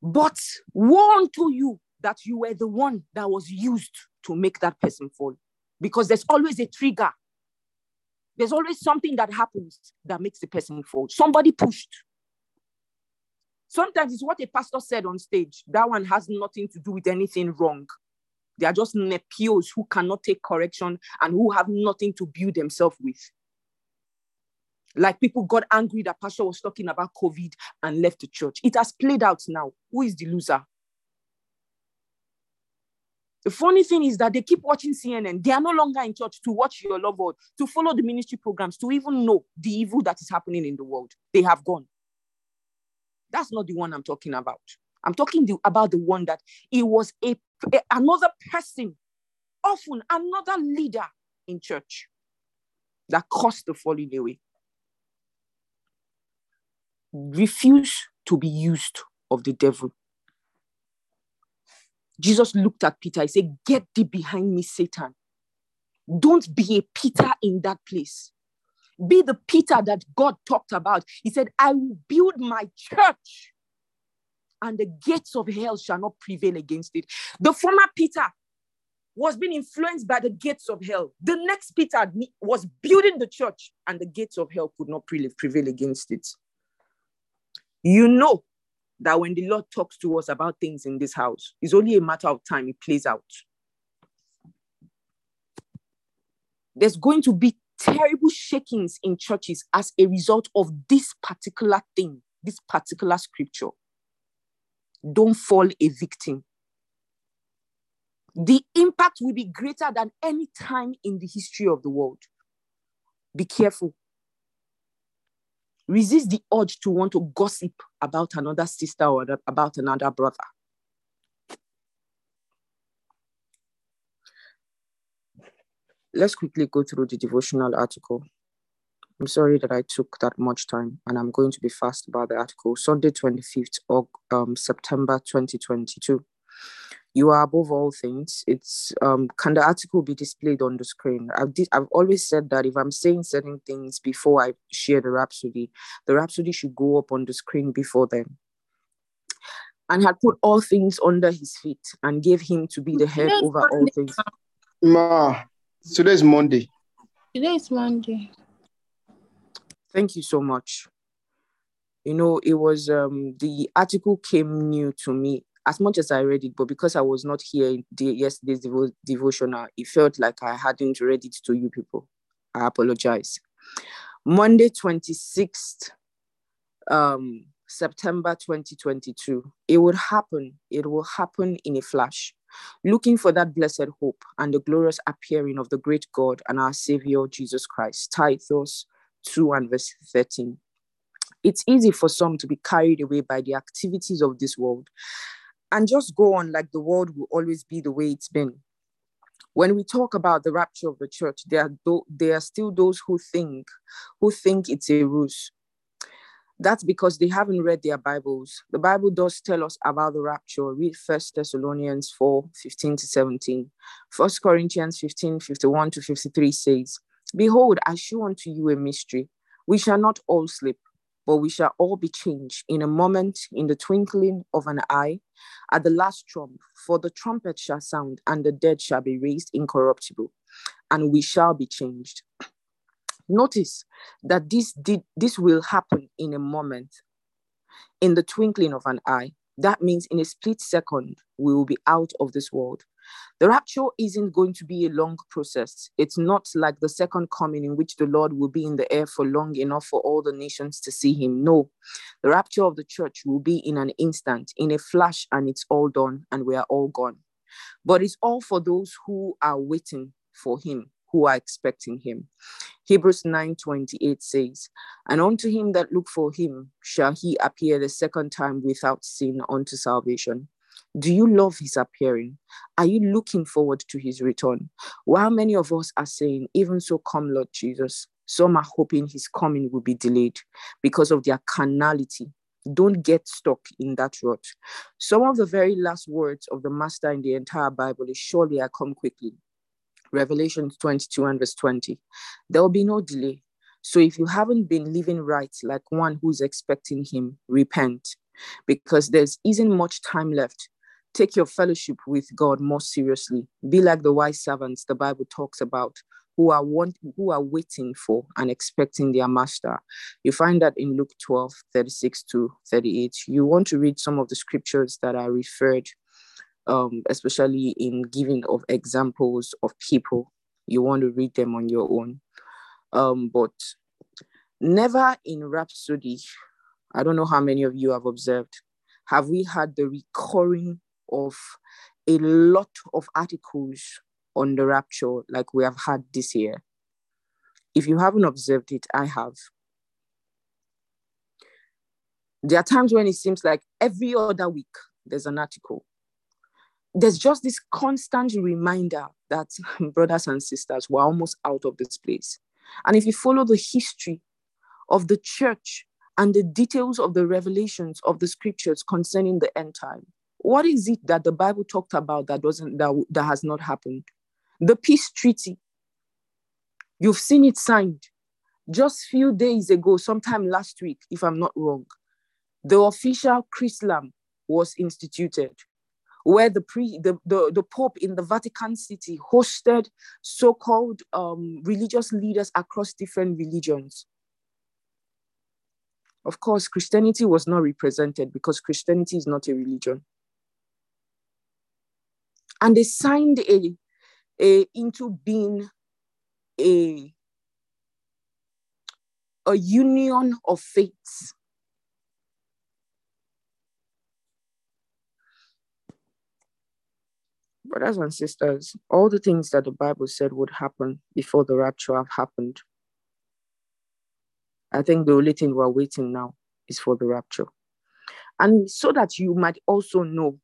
But woe unto you that you were the one that was used to make that person fall. Because there's always a trigger. There's always something that happens that makes the person fall. Somebody pushed. Sometimes it's what a pastor said on stage. That one has nothing to do with anything wrong. They are just nepios who cannot take correction and who have nothing to build themselves with. Like people got angry that pastor was talking about COVID and left the church. It has played out now. Who is the loser? The funny thing is that they keep watching CNN. They are no longer in church to watch your love to follow the ministry programs, to even know the evil that is happening in the world. They have gone. That's not the one I'm talking about. I'm talking the, about the one that it was a, a another person, often another leader in church that caused the falling away. Refuse to be used of the devil Jesus looked at Peter. He said, Get thee behind me, Satan. Don't be a Peter in that place. Be the Peter that God talked about. He said, I will build my church, and the gates of hell shall not prevail against it. The former Peter was being influenced by the gates of hell. The next Peter was building the church, and the gates of hell could not prevail against it. You know that when the Lord talks to us about things in this house, it's only a matter of time it plays out. There's going to be terrible shakings in churches as a result of this particular thing, this particular scripture. Don't fall a victim. The impact will be greater than any time in the history of the world. Be careful. Resist the urge to want to gossip about another sister or about another brother. Let's quickly go through the devotional article. I'm sorry that I took that much time and I'm going to be fast about the article. Sunday, 25th of um, September 2022 you are above all things. It's um, can the article be displayed on the screen? I've di- I've always said that if I'm saying certain things before I share the rhapsody, the rhapsody should go up on the screen before then. And had put all things under his feet and gave him to be the head Today's over Monday. all things. Ma, today's Monday. Today is Monday. Thank you so much. You know, it was um the article came new to me as much as I read it, but because I was not here in the yesterday's devo- devotional, it felt like I hadn't read it to you people. I apologize. Monday, 26th um, September 2022. It would happen. It will happen in a flash. Looking for that blessed hope and the glorious appearing of the great God and our Savior Jesus Christ. Titus 2 and verse 13. It's easy for some to be carried away by the activities of this world and just go on like the world will always be the way it's been. When we talk about the rapture of the church, there are, do- there are still those who think, who think it's a ruse. That's because they haven't read their Bibles. The Bible does tell us about the rapture. Read First Thessalonians 4 15 to 17. First Corinthians 15 51 to 53 says, Behold, I show unto you a mystery. We shall not all sleep, but we shall all be changed in a moment, in the twinkling of an eye, at the last trump. For the trumpet shall sound, and the dead shall be raised incorruptible, and we shall be changed. Notice that this did this will happen in a moment, in the twinkling of an eye. That means in a split second, we will be out of this world. The rapture isn't going to be a long process. It's not like the second coming in which the Lord will be in the air for long enough for all the nations to see him. No, the rapture of the church will be in an instant, in a flash, and it's all done, and we are all gone. But it's all for those who are waiting for him who are expecting him. Hebrews 9:28 says, And unto him that look for him shall he appear the second time without sin unto salvation. Do you love his appearing? Are you looking forward to his return? While many of us are saying, Even so, come, Lord Jesus, some are hoping his coming will be delayed because of their carnality. Don't get stuck in that rut. Some of the very last words of the Master in the entire Bible is Surely I come quickly. Revelation 22 and verse 20. There will be no delay. So if you haven't been living right like one who is expecting him, repent because there's isn't much time left. Take your fellowship with God more seriously. Be like the wise servants the Bible talks about who are want, who are waiting for and expecting their master. You find that in Luke 12, 36 to 38. You want to read some of the scriptures that are referred um, especially in giving of examples of people. You want to read them on your own. Um, but never in Rhapsody, I don't know how many of you have observed, have we had the recurring of a lot of articles on the rapture like we have had this year. If you haven't observed it, I have. There are times when it seems like every other week there's an article there's just this constant reminder that brothers and sisters were almost out of this place. And if you follow the history of the church and the details of the revelations of the scriptures concerning the end time, what is it that the Bible talked about that doesn't that, that has not happened? The peace treaty. You've seen it signed just few days ago, sometime last week, if I'm not wrong. The official Chrislam was instituted where the pre the, the, the Pope in the Vatican City hosted so-called um, religious leaders across different religions. Of course, Christianity was not represented because Christianity is not a religion. And they signed a, a into being a, a union of faiths brothers and sisters, all the things that the Bible said would happen before the rapture have happened. I think the only thing we're waiting now is for the rapture. And so that you might also know,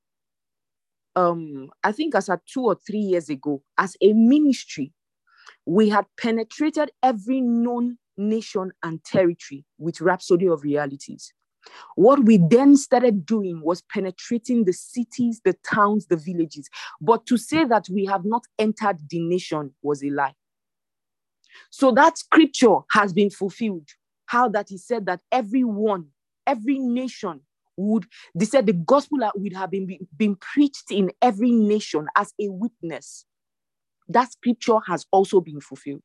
um, I think as at two or three years ago, as a ministry, we had penetrated every known nation and territory with Rhapsody of Realities. What we then started doing was penetrating the cities, the towns, the villages. But to say that we have not entered the nation was a lie. So that scripture has been fulfilled. How that he said that everyone, every nation would, they said the gospel would have been, been preached in every nation as a witness. That scripture has also been fulfilled.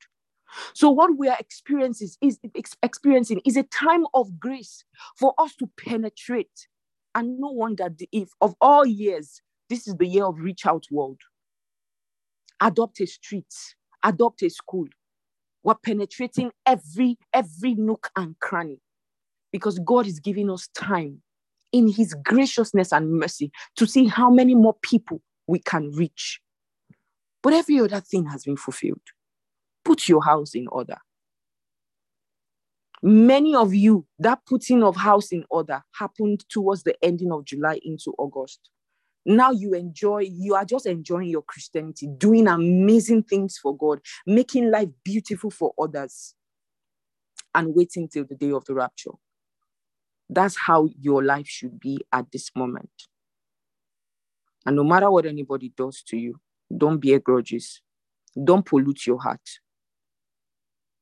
So what we are experiencing is experiencing is a time of grace for us to penetrate. And no wonder if of all years, this is the year of reach out world. Adopt a street, adopt a school. We're penetrating every every nook and cranny because God is giving us time in his graciousness and mercy to see how many more people we can reach. But every other thing has been fulfilled put your house in order. Many of you, that putting of house in order happened towards the ending of July into August. Now you enjoy, you are just enjoying your Christianity, doing amazing things for God, making life beautiful for others, and waiting till the day of the rapture. That's how your life should be at this moment. And no matter what anybody does to you, don't bear grudges. Don't pollute your heart.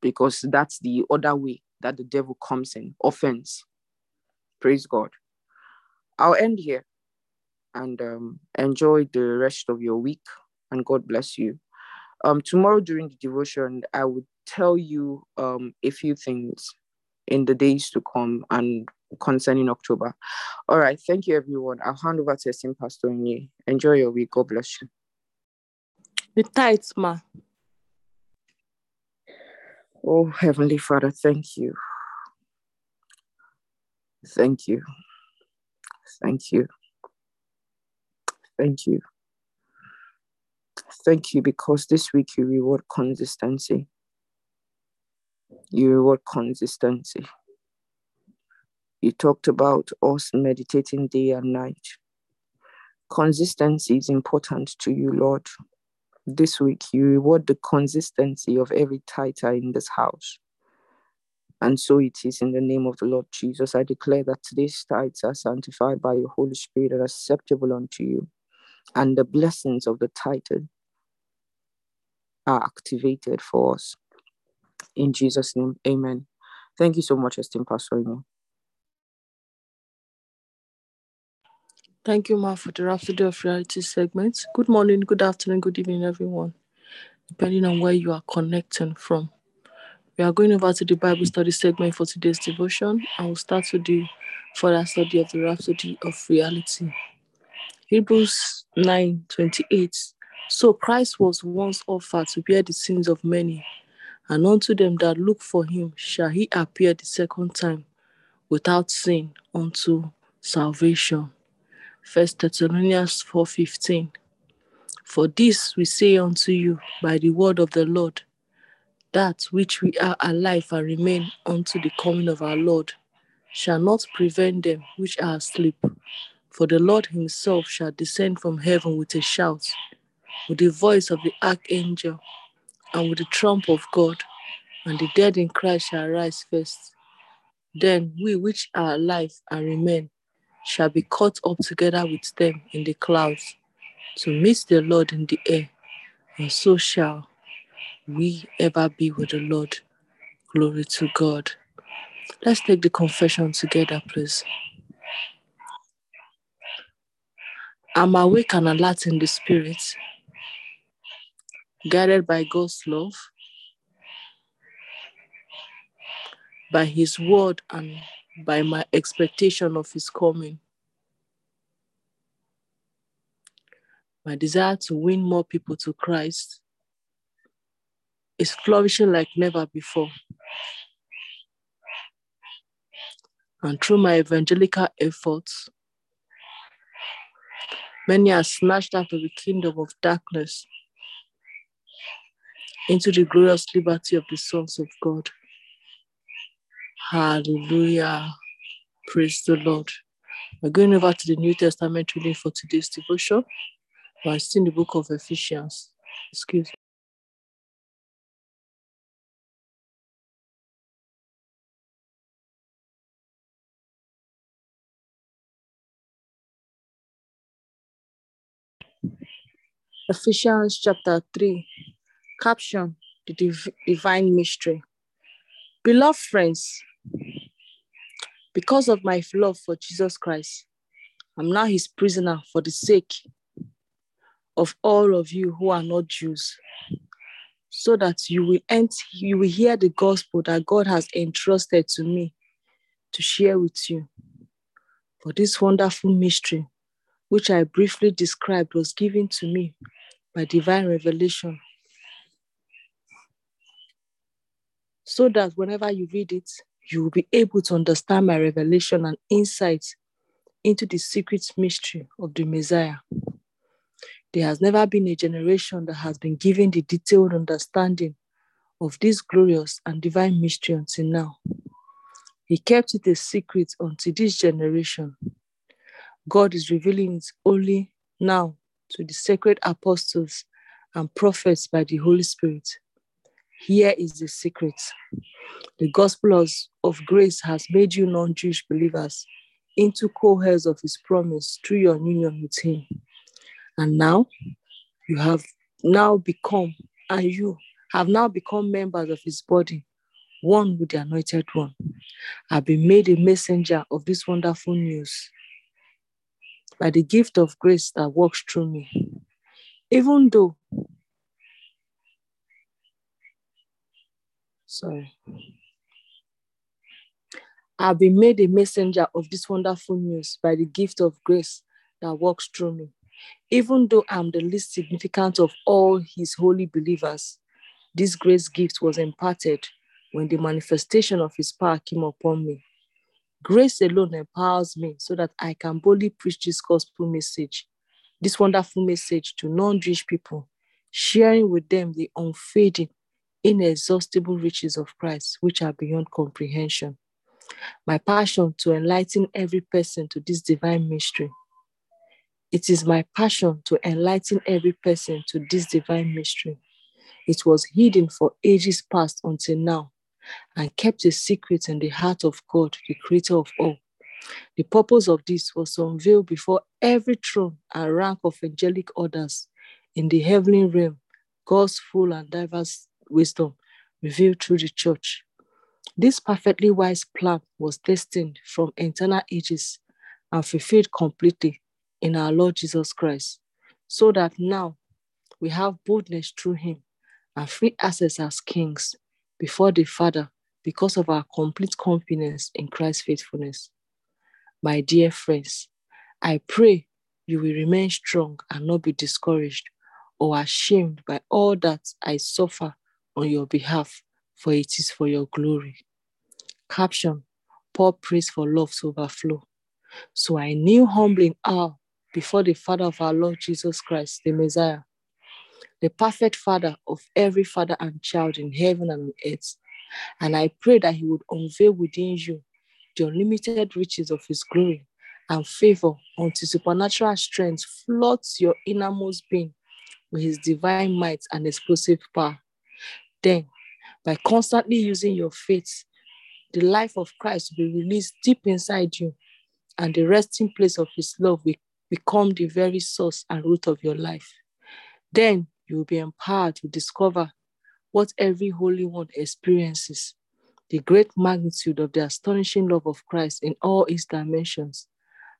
Because that's the other way that the devil comes in offense. Praise God. I'll end here and um, enjoy the rest of your week. And God bless you. Um, tomorrow during the devotion, I would tell you um, a few things in the days to come and concerning October. All right. Thank you, everyone. I'll hand over to Esteem Pastor Nye. Enjoy your week. God bless you. The tithes, ma. Oh, Heavenly Father, thank you. Thank you. Thank you. Thank you. Thank you because this week you reward consistency. You reward consistency. You talked about us meditating day and night. Consistency is important to you, Lord. This week, you reward the consistency of every tither in this house. And so it is in the name of the Lord Jesus. I declare that today's tithes are sanctified by your Holy Spirit and acceptable unto you. And the blessings of the title are activated for us. In Jesus' name, amen. Thank you so much, Esteem Pastor. Thank you, Ma, for the Rhapsody of Reality segment. Good morning, good afternoon, good evening, everyone, depending on where you are connecting from. We are going over to the Bible study segment for today's devotion. I will start with the further study of the Rhapsody of Reality. Hebrews 9 28. So Christ was once offered to bear the sins of many, and unto them that look for him shall he appear the second time without sin unto salvation. First Thessalonians 4:15. For this we say unto you by the word of the Lord, that which we are alive and remain unto the coming of our Lord shall not prevent them which are asleep. For the Lord himself shall descend from heaven with a shout, with the voice of the archangel, and with the trump of God, and the dead in Christ shall rise first. Then we which are alive and remain shall be caught up together with them in the clouds to meet the Lord in the air, and so shall we ever be with the Lord. Glory to God. Let's take the confession together, please. I'm awake and alert in the spirit, guided by God's love, by His word, and by my expectation of His coming. My desire to win more people to Christ is flourishing like never before. And through my evangelical efforts, many are snatched out of the kingdom of darkness into the glorious liberty of the sons of God. Hallelujah. Praise the Lord. We're going over to the New Testament reading for today's devotion. We're still in the book of Ephesians. Excuse me. Ephesians chapter 3, caption The Div- Divine Mystery. Beloved friends, because of my love for Jesus Christ, I'm now his prisoner for the sake of all of you who are not Jews, so that you will, ent- you will hear the gospel that God has entrusted to me to share with you. For this wonderful mystery, which I briefly described, was given to me by divine revelation. So that whenever you read it, you will be able to understand my revelation and insight into the secret mystery of the Messiah. There has never been a generation that has been given the detailed understanding of this glorious and divine mystery until now. He kept it a secret until this generation. God is revealing it only now to the sacred apostles and prophets by the Holy Spirit. Here is the secret. The gospel of, grace has made you non Jewish believers into co heirs of his promise through your union with him. And now you have now become, and you have now become members of his body, one with the anointed one. I've been made a messenger of this wonderful news by the gift of grace that works through me. Even though, sorry, I've been made a messenger of this wonderful news by the gift of grace that works through me. Even though I'm the least significant of all his holy believers, this grace gift was imparted when the manifestation of his power came upon me. Grace alone empowers me so that I can boldly preach this gospel message, this wonderful message to non Jewish people, sharing with them the unfading, inexhaustible riches of Christ, which are beyond comprehension. My passion to enlighten every person to this divine mystery. It is my passion to enlighten every person to this divine mystery. It was hidden for ages past until now and kept a secret in the heart of God, the creator of all. The purpose of this was to unveil before every throne and rank of angelic orders in the heavenly realm God's full and diverse wisdom revealed through the church. This perfectly wise plan was destined from eternal ages and fulfilled completely in our Lord Jesus Christ, so that now we have boldness through him and free access as kings before the Father because of our complete confidence in Christ's faithfulness. My dear friends, I pray you will remain strong and not be discouraged or ashamed by all that I suffer on your behalf, for it is for your glory. Caption Paul prays for love to overflow. So I kneel humbly in awe before the Father of our Lord Jesus Christ, the Messiah, the perfect Father of every father and child in heaven and on earth. And I pray that He would unveil within you the unlimited riches of His glory and favor until supernatural strength floods your innermost being with His divine might and explosive power. Then, by constantly using your faith, the life of Christ will be released deep inside you, and the resting place of His love will become the very source and root of your life. Then you will be empowered to discover what every Holy One experiences the great magnitude of the astonishing love of Christ in all its dimensions.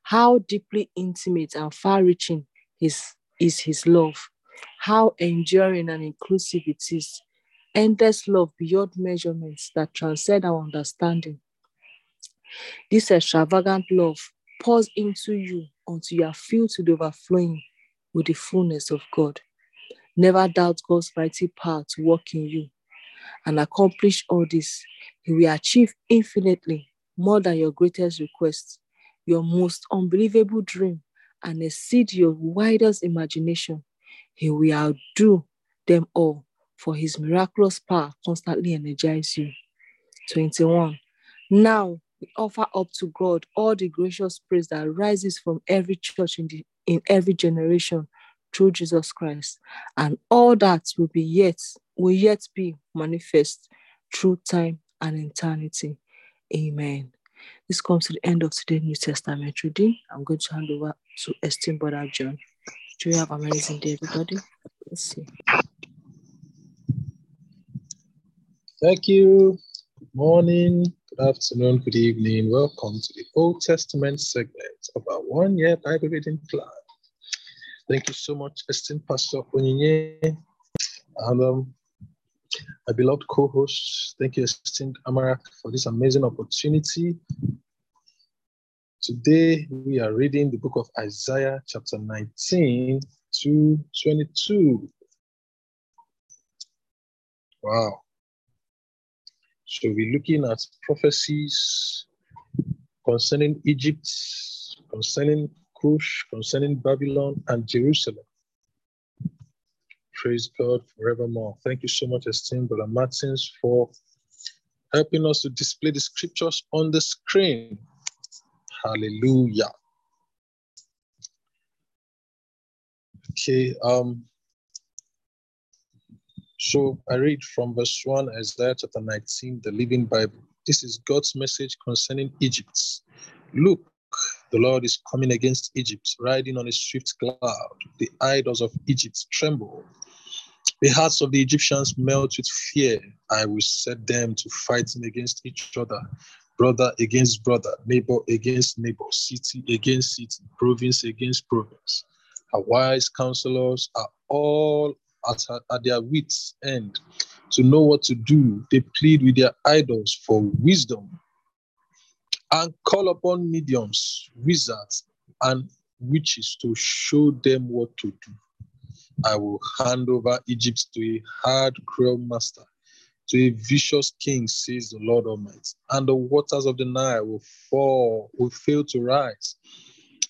How deeply intimate and far reaching is, is His love. How enduring and inclusive it is. Endless love beyond measurements that transcend our understanding. This extravagant love pours into you until you are filled to the overflowing with the fullness of God. Never doubt God's mighty power to work in you and accomplish all this. He will achieve infinitely more than your greatest request, your most unbelievable dream, and exceed your widest imagination. He will outdo them all, for his miraculous power constantly energizes you. 21. Now we offer up to God all the gracious praise that rises from every church in, the, in every generation through Jesus Christ, and all that will be yet will yet be manifest through time and eternity. Amen. This comes to the end of today's New Testament reading. I'm going to hand over to esteemed brother John. Do you have an amazing day, everybody? Let's see. Thank you. Good morning, good afternoon, good evening. Welcome to the Old Testament segment of our one year Bible reading plan. Thank you so much, esteemed Pastor Onyinye, and um, my beloved co-host. Thank you, esteemed Amara, for this amazing opportunity. Today we are reading the book of Isaiah, chapter 19 to 22. Wow. So we're looking at prophecies concerning Egypt, concerning Cush, concerning Babylon and Jerusalem. Praise God forevermore. Thank you so much, esteemed Brother Martins, for helping us to display the scriptures on the screen. Hallelujah. Okay, um, So I read from verse 1, Isaiah chapter 19, the Living Bible. This is God's message concerning Egypt. Look, the Lord is coming against Egypt, riding on a swift cloud. The idols of Egypt tremble. The hearts of the Egyptians melt with fear. I will set them to fighting against each other, brother against brother, neighbor against neighbor, city against city, province against province. Our wise counselors are all at, at their wits' end to know what to do. They plead with their idols for wisdom and call upon mediums, wizards, and witches to show them what to do. I will hand over Egypt to a hard, cruel master, to a vicious king, says the Lord Almighty. And the waters of the Nile will fall, will fail to rise,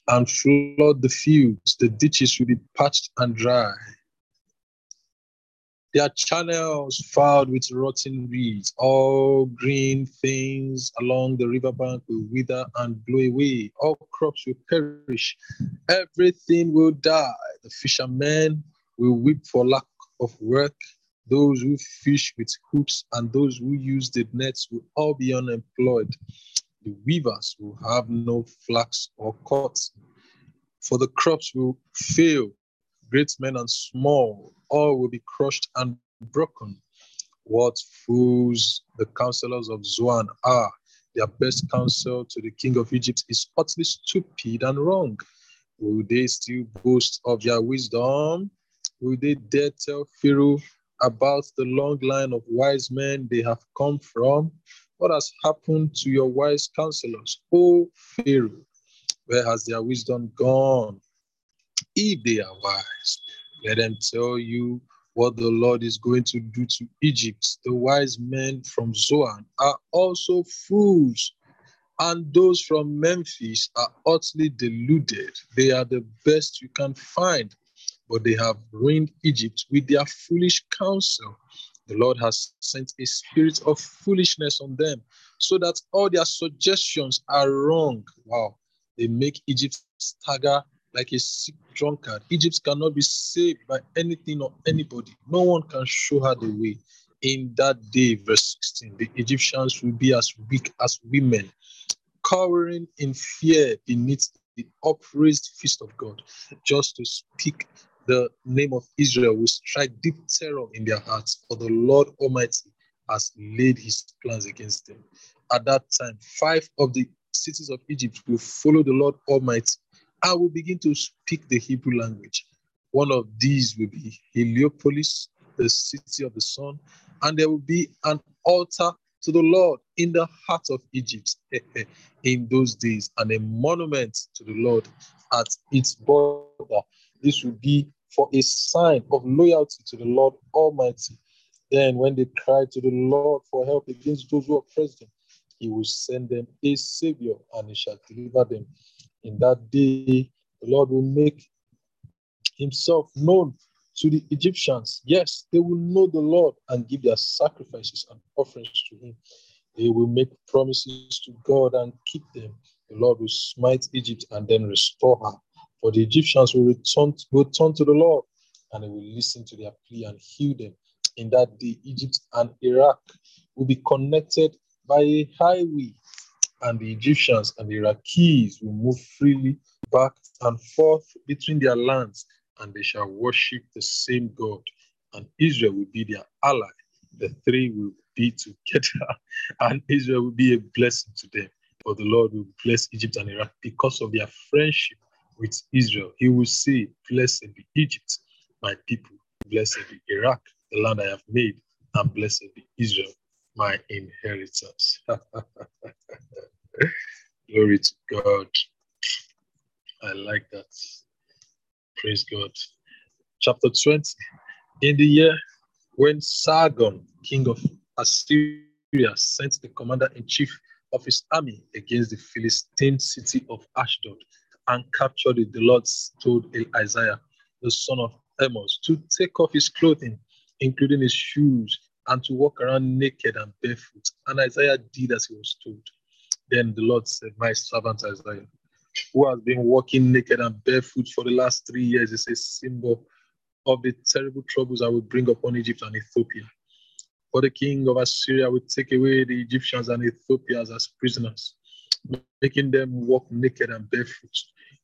and flood the fields. The ditches will be parched and dry. Their channels fouled with rotten reeds. All green things along the riverbank will wither and blow away. All crops will perish. Everything will die. The fishermen will weep for lack of work. Those who fish with hooks and those who use the nets will all be unemployed. The weavers will have no flax or cotton, for the crops will fail. Great men and small, all will be crushed and broken. What fools the counselors of Zoan are! Their best counsel to the king of Egypt is utterly stupid and wrong. Will they still boast of their wisdom? Will they dare tell Pharaoh about the long line of wise men they have come from? What has happened to your wise counselors, O Pharaoh? Where has their wisdom gone? If they are wise, let them tell you what the Lord is going to do to Egypt. The wise men from Zoan are also fools, and those from Memphis are utterly deluded. They are the best you can find, but they have ruined Egypt with their foolish counsel. The Lord has sent a spirit of foolishness on them so that all their suggestions are wrong. Wow. They make Egypt stagger like a sick drunkard. Egypt cannot be saved by anything or anybody. No one can show her the way. In that day, verse 16, the Egyptians will be as weak as women, cowering in fear beneath the upraised fist of God. Just to speak the name of Israel will strike deep terror in their hearts, for the Lord Almighty has laid his plans against them. At that time, five of the cities of Egypt will follow the Lord Almighty I will begin to speak the Hebrew language. One of these will be Heliopolis, the city of the sun, and there will be an altar to the Lord in the heart of Egypt in those days, and a monument to the Lord at its border. This will be for a sign of loyalty to the Lord Almighty. Then, when they cry to the Lord for help against those who oppress them, He will send them a Savior and He shall deliver them in that day, the Lord will make himself known to the Egyptians. Yes, they will know the Lord and give their sacrifices and offerings to him. They will make promises to God and keep them. The Lord will smite Egypt and then restore her. For the Egyptians will return, will turn to the Lord and he will listen to their plea and heal them. In that day, Egypt and Iraq will be connected by a highway and the Egyptians and the Iraqis will move freely back and forth between their lands, and they shall worship the same God, and Israel will be their ally. The three will be together, and Israel will be a blessing to them. For the Lord will bless Egypt and Iraq because of their friendship with Israel. He will say, Blessed be Egypt, my people. Blessed be Iraq, the land I have made, and blessed be Israel, my inheritance. Glory to God. I like that. Praise God. Chapter 20. In the year when Sargon, king of Assyria, sent the commander in chief of his army against the Philistine city of Ashdod and captured it, the Lord told Isaiah, the son of Amos, to take off his clothing, including his shoes, and to walk around naked and barefoot. And Isaiah did as he was told. Then the Lord said, My servant Isaiah, who has been walking naked and barefoot for the last three years, is a symbol of the terrible troubles I will bring upon Egypt and Ethiopia. For the king of Assyria will take away the Egyptians and Ethiopians as prisoners, making them walk naked and barefoot,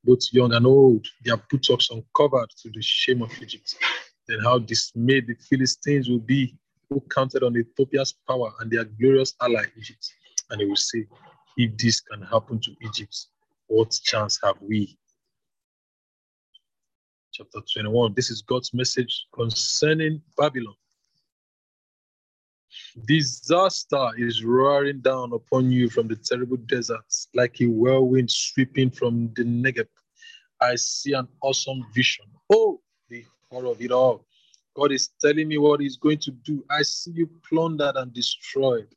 both young and old, their buttocks uncovered to the shame of Egypt. Then how dismayed the Philistines will be who counted on Ethiopia's power and their glorious ally Egypt. And they will say, if this can happen to Egypt, what chance have we? Chapter 21. This is God's message concerning Babylon. Disaster is roaring down upon you from the terrible deserts, like a whirlwind sweeping from the Negev. I see an awesome vision. Oh, the horror of it all. God is telling me what He's going to do. I see you plundered and destroyed.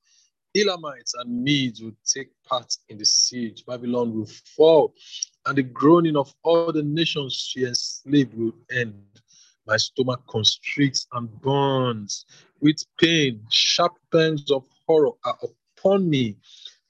Elamites and Medes will take part in the siege. Babylon will fall, and the groaning of all the nations she enslaved will end. My stomach constricts and burns with pain. Sharp pangs of horror are upon me,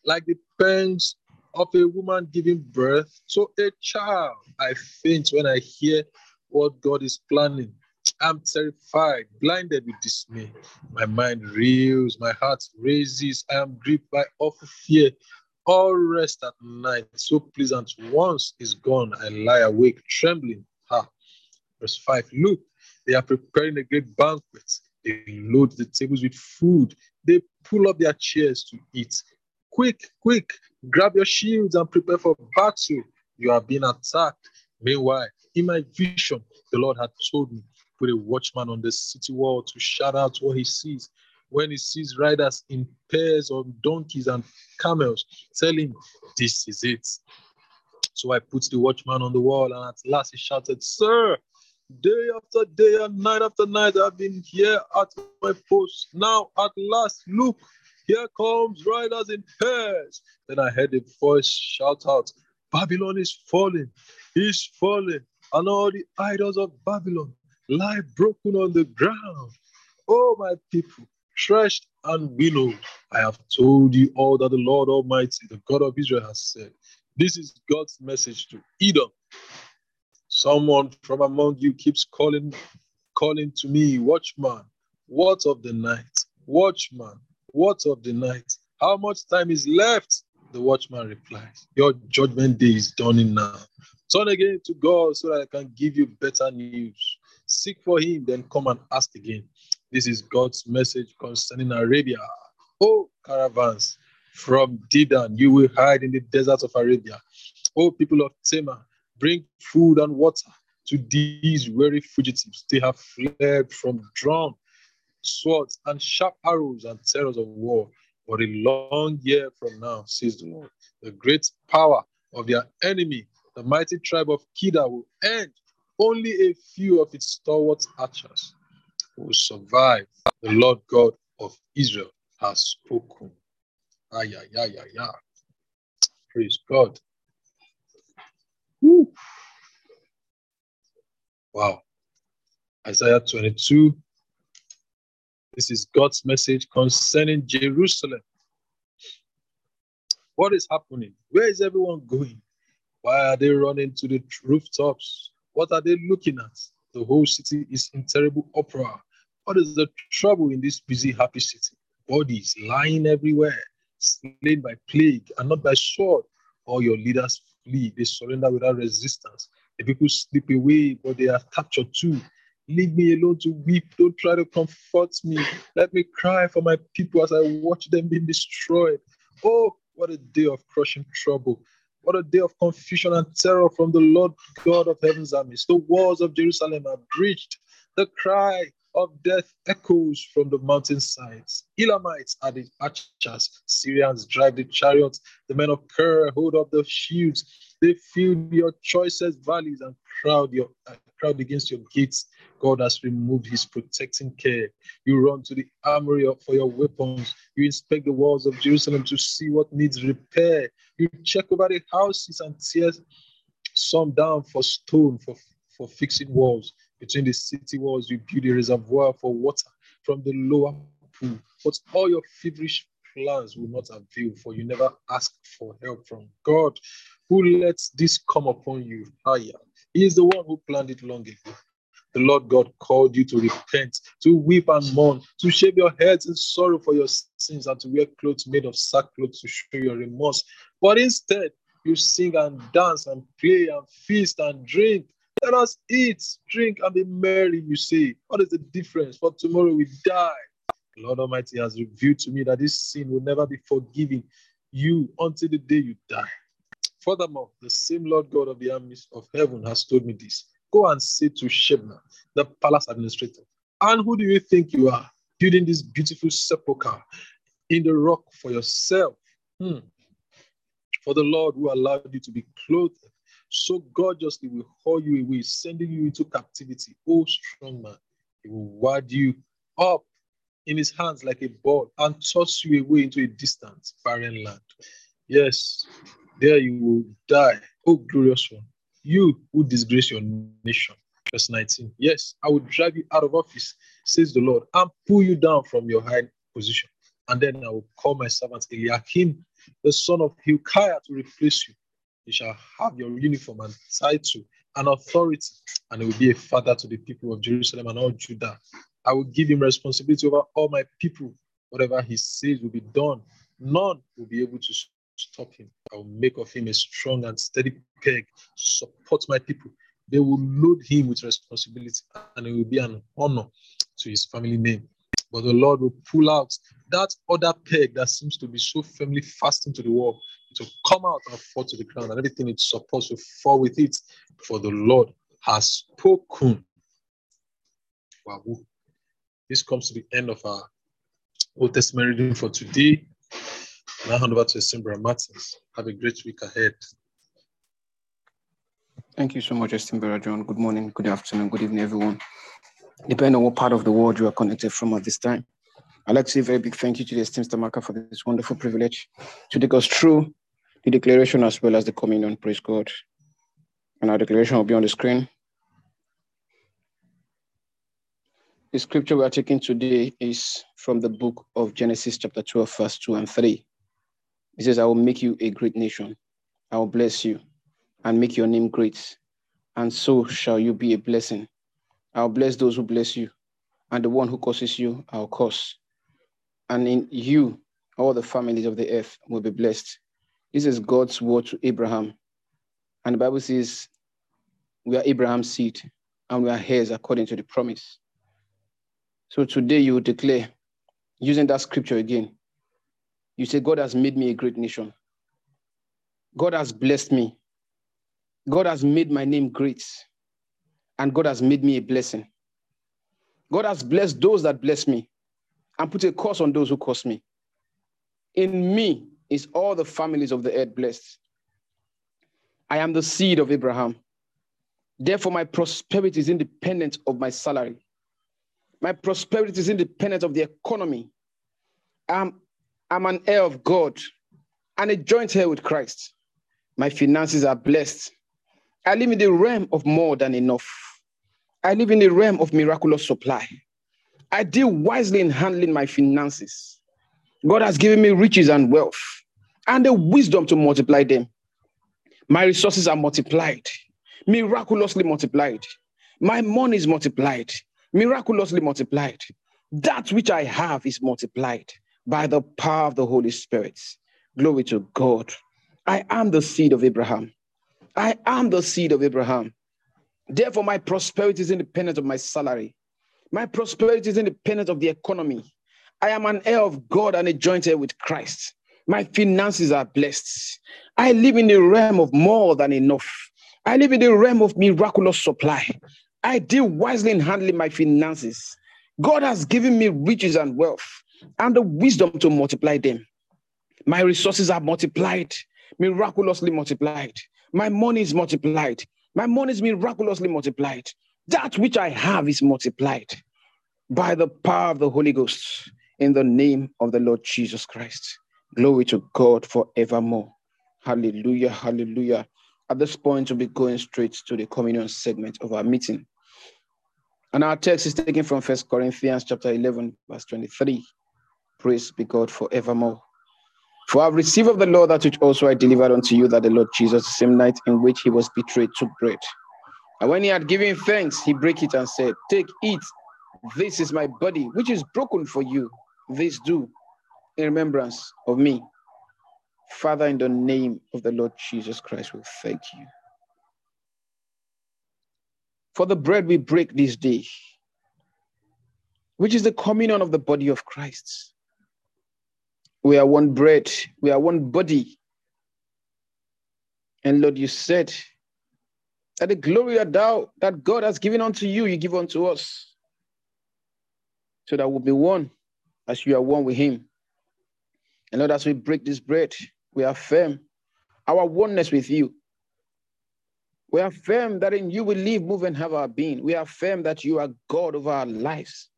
like the pangs of a woman giving birth to a child. I faint when I hear what God is planning. I'm terrified, blinded with dismay. My mind reels, my heart races. I am gripped by awful fear. All rest at night, so pleasant, once is gone. I lie awake, trembling. Ha. Verse 5 Look, they are preparing a great banquet. They load the tables with food. They pull up their chairs to eat. Quick, quick, grab your shields and prepare for battle. You are being attacked. Meanwhile, in my vision, the Lord had told me, put a watchman on the city wall to shout out what he sees. When he sees riders in pairs of donkeys and camels, tell him, This is it. So I put the watchman on the wall, and at last he shouted, Sir, day after day and night after night, I've been here at my post. Now, at last, look, here comes riders in pairs. Then I heard a voice shout out, Babylon is falling, is falling, and all the idols of Babylon lie broken on the ground. Oh, my people, threshed and winnowed, I have told you all that the Lord Almighty, the God of Israel, has said. This is God's message to Edom. Someone from among you keeps calling, calling to me, Watchman, what of the night? Watchman, what of the night? How much time is left? The watchman replies, Your judgment day is dawning now. Turn again to God so that I can give you better news. Seek for him, then come and ask again. This is God's message concerning Arabia. Oh, caravans from Dedan, you will hide in the deserts of Arabia. Oh, people of Tema, bring food and water to these weary fugitives. They have fled from drawn swords and sharp arrows and terrors of war. But a long year from now, says the Lord, the great power of their enemy, the mighty tribe of Kedar, will end. Only a few of its stalwart archers will survive. The Lord God of Israel has spoken. Ah, yeah, yeah, yeah, yeah. Praise God. Woo. Wow. Isaiah 22. This is God's message concerning Jerusalem. What is happening? Where is everyone going? Why are they running to the rooftops? What are they looking at? The whole city is in terrible uproar. What is the trouble in this busy, happy city? Bodies lying everywhere, slain by plague and not by sword. All your leaders flee, they surrender without resistance. The people slip away, but they are captured too. Leave me alone to weep. Don't try to comfort me. Let me cry for my people as I watch them being destroyed. Oh, what a day of crushing trouble. What a day of confusion and terror from the Lord God of heaven's armies. The walls of Jerusalem are breached. The cry of death echoes from the mountainsides. Elamites are the archers. Syrians drive the chariots. The men of Kir hold up the shields. They fill your choicest valleys and crowd your uh, crowd against your gates. God has removed his protecting care. You run to the armory for your weapons. You inspect the walls of Jerusalem to see what needs repair. You check over the houses and tear some down for stone for, for fixing walls. Between the city walls, you build a reservoir for water from the lower pool. But all your feverish plans will not avail, for you never ask for help from God, who lets this come upon you higher. He is the one who planned it long ago. The Lord God called you to repent, to weep and mourn, to shave your heads in sorrow for your sins, and to wear clothes made of sackcloth to show your remorse. But instead, you sing and dance and play and feast and drink. Let us eat, drink, and be merry, you say. What is the difference? For tomorrow we die. Lord Almighty has revealed to me that this sin will never be forgiven you until the day you die. Furthermore, the same Lord God of the armies of heaven has told me this. Go and say to Shebna, the palace administrator, and who do you think you are building this beautiful sepulchre in the rock for yourself? Hmm. For the Lord who allowed you to be clothed so gorgeously will haul you away, sending you into captivity. Oh, strong man, he will ward you up in his hands like a ball and toss you away into a distant, barren land. Yes, there you will die, oh glorious one, you who disgrace your nation. Verse 19. Yes, I will drive you out of office, says the Lord, and pull you down from your high position. And then I will call my servant Eliakim, the son of Hilkiah, to replace you. He shall have your uniform and title and authority, and will be a father to the people of Jerusalem and all Judah. I will give him responsibility over all my people. Whatever he says will be done. None will be able to stop him. I will make of him a strong and steady peg to support my people. They will load him with responsibility, and it will be an honor to his family name. But the Lord will pull out that other peg that seems to be so firmly fastened to the wall to come out and fall to the ground, and everything it's supposed to fall with it. For the Lord has spoken. Wow. This comes to the end of our Old Testament reading for today. Now hand over to Simbra Martins. Have a great week ahead. Thank you so much, Estimbera John. Good morning, good afternoon, good evening, everyone. Depending on what part of the world you are connected from at this time. I'd like to say a very big thank you to the esteemed Stamaka for this wonderful privilege to take us through the declaration as well as the communion. Praise God. And our declaration will be on the screen. The scripture we are taking today is from the book of Genesis, chapter 12, verse 2 and 3. It says, I will make you a great nation. I will bless you and make your name great. And so shall you be a blessing. I'll bless those who bless you, and the one who curses you, I'll curse. And in you, all the families of the earth will be blessed. This is God's word to Abraham. And the Bible says, We are Abraham's seed, and we are heirs according to the promise. So today you declare, using that scripture again, you say, God has made me a great nation. God has blessed me. God has made my name great. And God has made me a blessing. God has blessed those that bless me and put a curse on those who curse me. In me is all the families of the earth blessed. I am the seed of Abraham. Therefore, my prosperity is independent of my salary. My prosperity is independent of the economy. I'm, I'm an heir of God and a joint heir with Christ. My finances are blessed. I live in the realm of more than enough. I live in the realm of miraculous supply. I deal wisely in handling my finances. God has given me riches and wealth and the wisdom to multiply them. My resources are multiplied, miraculously multiplied. My money is multiplied, miraculously multiplied. That which I have is multiplied by the power of the Holy Spirit. Glory to God. I am the seed of Abraham. I am the seed of Abraham. Therefore, my prosperity is independent of my salary. My prosperity is independent of the economy. I am an heir of God and a joint heir with Christ. My finances are blessed. I live in the realm of more than enough. I live in the realm of miraculous supply. I deal wisely in handling my finances. God has given me riches and wealth and the wisdom to multiply them. My resources are multiplied, miraculously multiplied. My money is multiplied. My money is miraculously multiplied. That which I have is multiplied by the power of the Holy Ghost in the name of the Lord Jesus Christ. Glory to God forevermore. Hallelujah. Hallelujah. At this point, we'll be going straight to the communion segment of our meeting. And our text is taken from First Corinthians chapter 11, verse 23. Praise be God forevermore. For I have received of the Lord that which also I delivered unto you, that the Lord Jesus, the same night in which he was betrayed, took bread. And when he had given thanks, he broke it and said, Take, eat. This is my body, which is broken for you. This do in remembrance of me. Father, in the name of the Lord Jesus Christ, we thank you. For the bread we break this day, which is the communion of the body of Christ. We are one bread, we are one body. And Lord, you said that the glory that thou that God has given unto you, you give unto us. So that we'll be one as you are one with him. And Lord, as we break this bread, we affirm our oneness with you. We affirm that in you we live, move, and have our being. We affirm that you are God of our lives.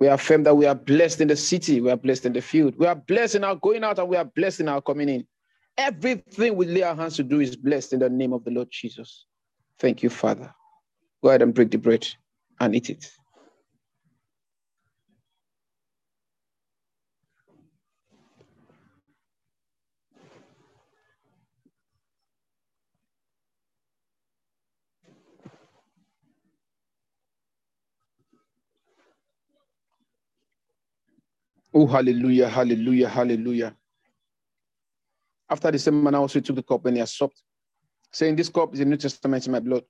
We affirm that we are blessed in the city, we are blessed in the field, we are blessed in our going out, and we are blessed in our coming in. Everything we lay our hands to do is blessed in the name of the Lord Jesus. Thank you, Father. Go ahead and break the bread and eat it. Oh, hallelujah, hallelujah, hallelujah. After the same manner, also took the cup and he has supped, saying, This cup is the New Testament in my blood.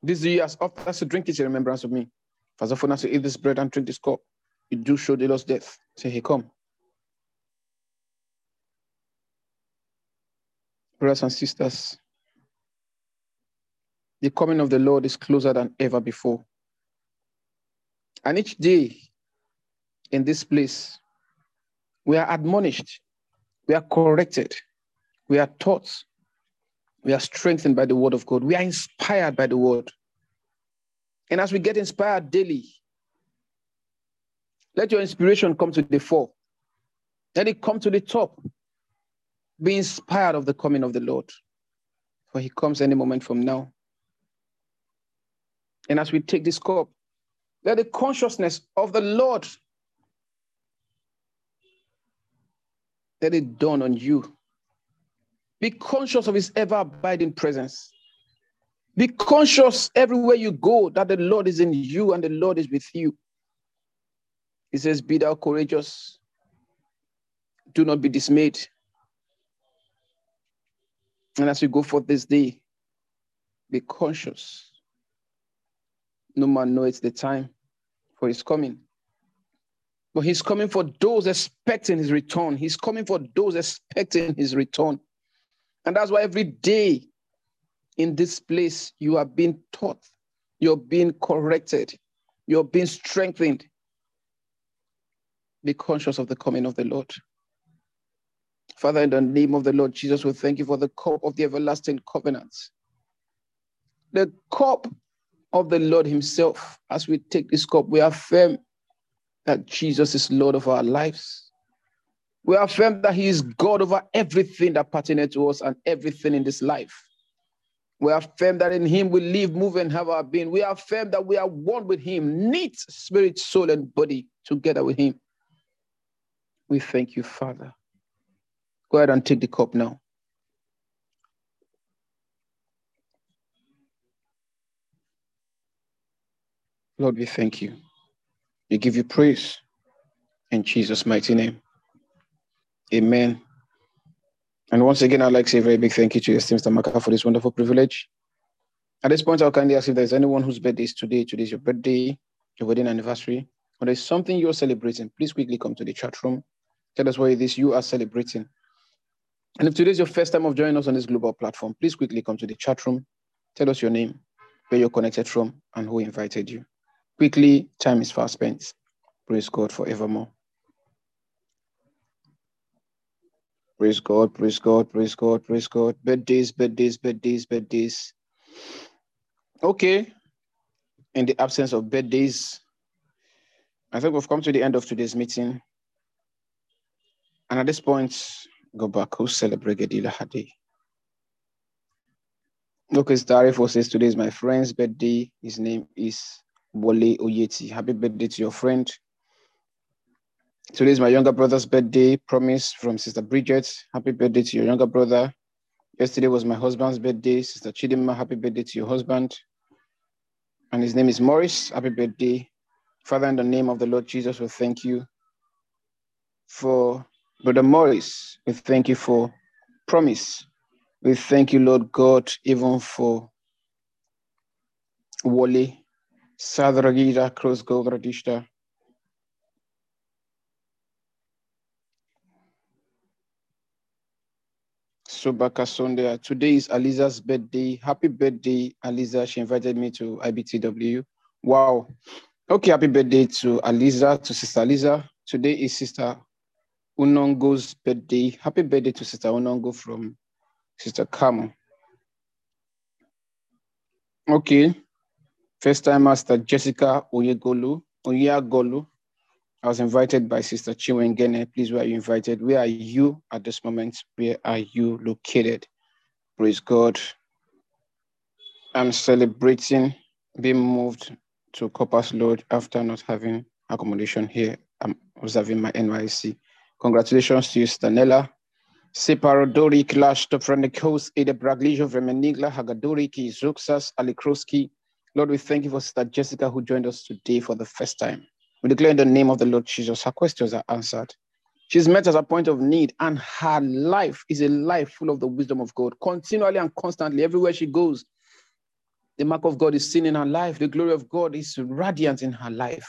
This year, as often as you drink it in remembrance of me. For as often as you eat this bread and drink this cup, you do show the Lord's death. Say, He come. Brothers and sisters, the coming of the Lord is closer than ever before. And each day in this place, we are admonished, we are corrected, we are taught, we are strengthened by the word of God, we are inspired by the word. And as we get inspired daily, let your inspiration come to the fore. Let it come to the top. Be inspired of the coming of the Lord, for he comes any moment from now. And as we take this cup, let the consciousness of the Lord let it dawn on you. Be conscious of his ever abiding presence. Be conscious everywhere you go that the Lord is in you and the Lord is with you. He says, Be thou courageous. Do not be dismayed. And as you go forth this day, be conscious. No man knows the time for his coming. But he's coming for those expecting his return. He's coming for those expecting his return. And that's why every day in this place, you are being taught, you're being corrected, you're being strengthened. Be conscious of the coming of the Lord. Father, in the name of the Lord Jesus, we thank you for the cup of the everlasting covenant. The cup of the Lord Himself. As we take this cup, we affirm that Jesus is Lord of our lives. We affirm that He is God over everything that pertains to us and everything in this life. We affirm that in Him we live, move, and have our being. We affirm that we are one with Him, knit spirit, soul, and body together with Him. We thank you, Father. Go ahead and take the cup now. Lord, we thank you. We give you praise in Jesus' mighty name. Amen. And once again, I'd like to say a very big thank you to esteemed Mr. for this wonderful privilege. At this point, I'll kindly ask if there's anyone whose birthday is today, today is your birthday, your wedding anniversary, or there's something you're celebrating, please quickly come to the chat room. Tell us what it is you are celebrating. And if today is your first time of joining us on this global platform, please quickly come to the chat room. Tell us your name, where you're connected from, and who invited you. Quickly, time is fast spent. Praise God forevermore. Praise God, praise God, praise God, praise God. Birthdays, birthdays, birthdays, birthdays. Okay. In the absence of birthdays, I think we've come to the end of today's meeting. And at this point, go back. Who celebrate Gedila Hadi? Okay, Starifo says today is my friend's birthday. His name is Wole Oyeti. Happy birthday to your friend. Today is my younger brother's birthday. Promise from Sister Bridget. Happy birthday to your younger brother. Yesterday was my husband's birthday. Sister Chidima, happy birthday to your husband. And his name is Morris. Happy birthday. Father, in the name of the Lord Jesus, we thank you for Brother Morris. We thank you for promise. We thank you, Lord God, even for Wally, Sadragira, Cross Govradishta. Subaka Sunday. Today is Aliza's birthday. Happy birthday, Aliza. She invited me to IBTW. Wow. Okay, happy birthday to Aliza, to Sister Aliza. Today is Sister Unongo's birthday. Happy birthday to Sister Unongo from Sister Kamo. Okay. First time Master Jessica Oyegolu, Oyagolu. I was invited by Sister Chiwengene. Please, where are you invited? Where are you at this moment? Where are you located? Praise God. I'm celebrating being moved to Corpus Lord after not having accommodation here. I'm observing my NYSC. Congratulations to you, Stanella. Separodori Klash Topranekos Ede Braglijo Vremenigla Hagadori Zuxas Alikroski. Lord, we thank you for Sister Jessica who joined us today for the first time. We declare in the name of the Lord Jesus, her questions are answered. She's met at a point of need, and her life is a life full of the wisdom of God, continually and constantly, everywhere she goes. The mark of God is seen in her life. The glory of God is radiant in her life.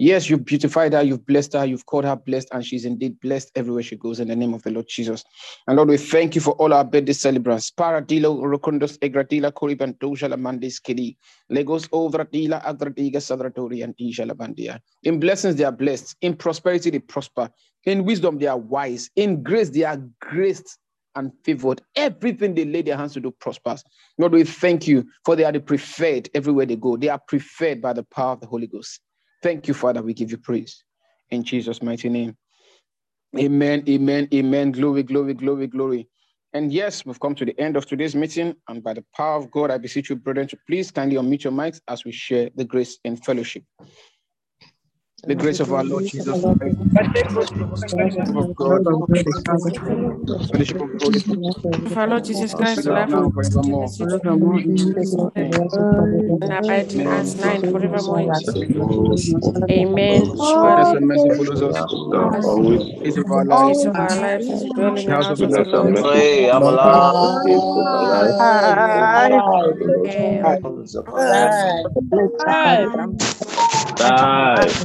Yes, you've beautified her, you've blessed her, you've called her blessed, and she's indeed blessed everywhere she goes in the name of the Lord Jesus. And Lord, we thank you for all our birthday celebrants. Paradilo, Rokundos, Egradila, Koriban, Dojala, Mandis, Kedi, Legos, Ovradila, Agradiga, Sadratori, and Dijala Bandia. In blessings, they are blessed. In prosperity, they prosper. In wisdom, they are wise. In grace, they are graced and favored. Everything they lay their hands to do prospers. Lord, we thank you for they are the preferred everywhere they go. They are preferred by the power of the Holy Ghost. Thank you, Father. We give you praise in Jesus' mighty name. Amen, amen, amen. Glory, glory, glory, glory. And yes, we've come to the end of today's meeting. And by the power of God, I beseech you, brethren, to please kindly unmute your mics as we share the grace and fellowship. The grace of our Lord Jesus Christ, the love of God, the fellowship of the Holy Spirit, Of our Lord Jesus Christ, be love now and forevermore. Forevermore in Jesus' name. and abide in us now and forevermore in Jesus' name. Goodness Amen. Surely, and mercy follows us. Days of our days lives, of our lives, we dwell in the the house house of the of the Lord. Lord. Hey, I'm alive. Amen. Bye.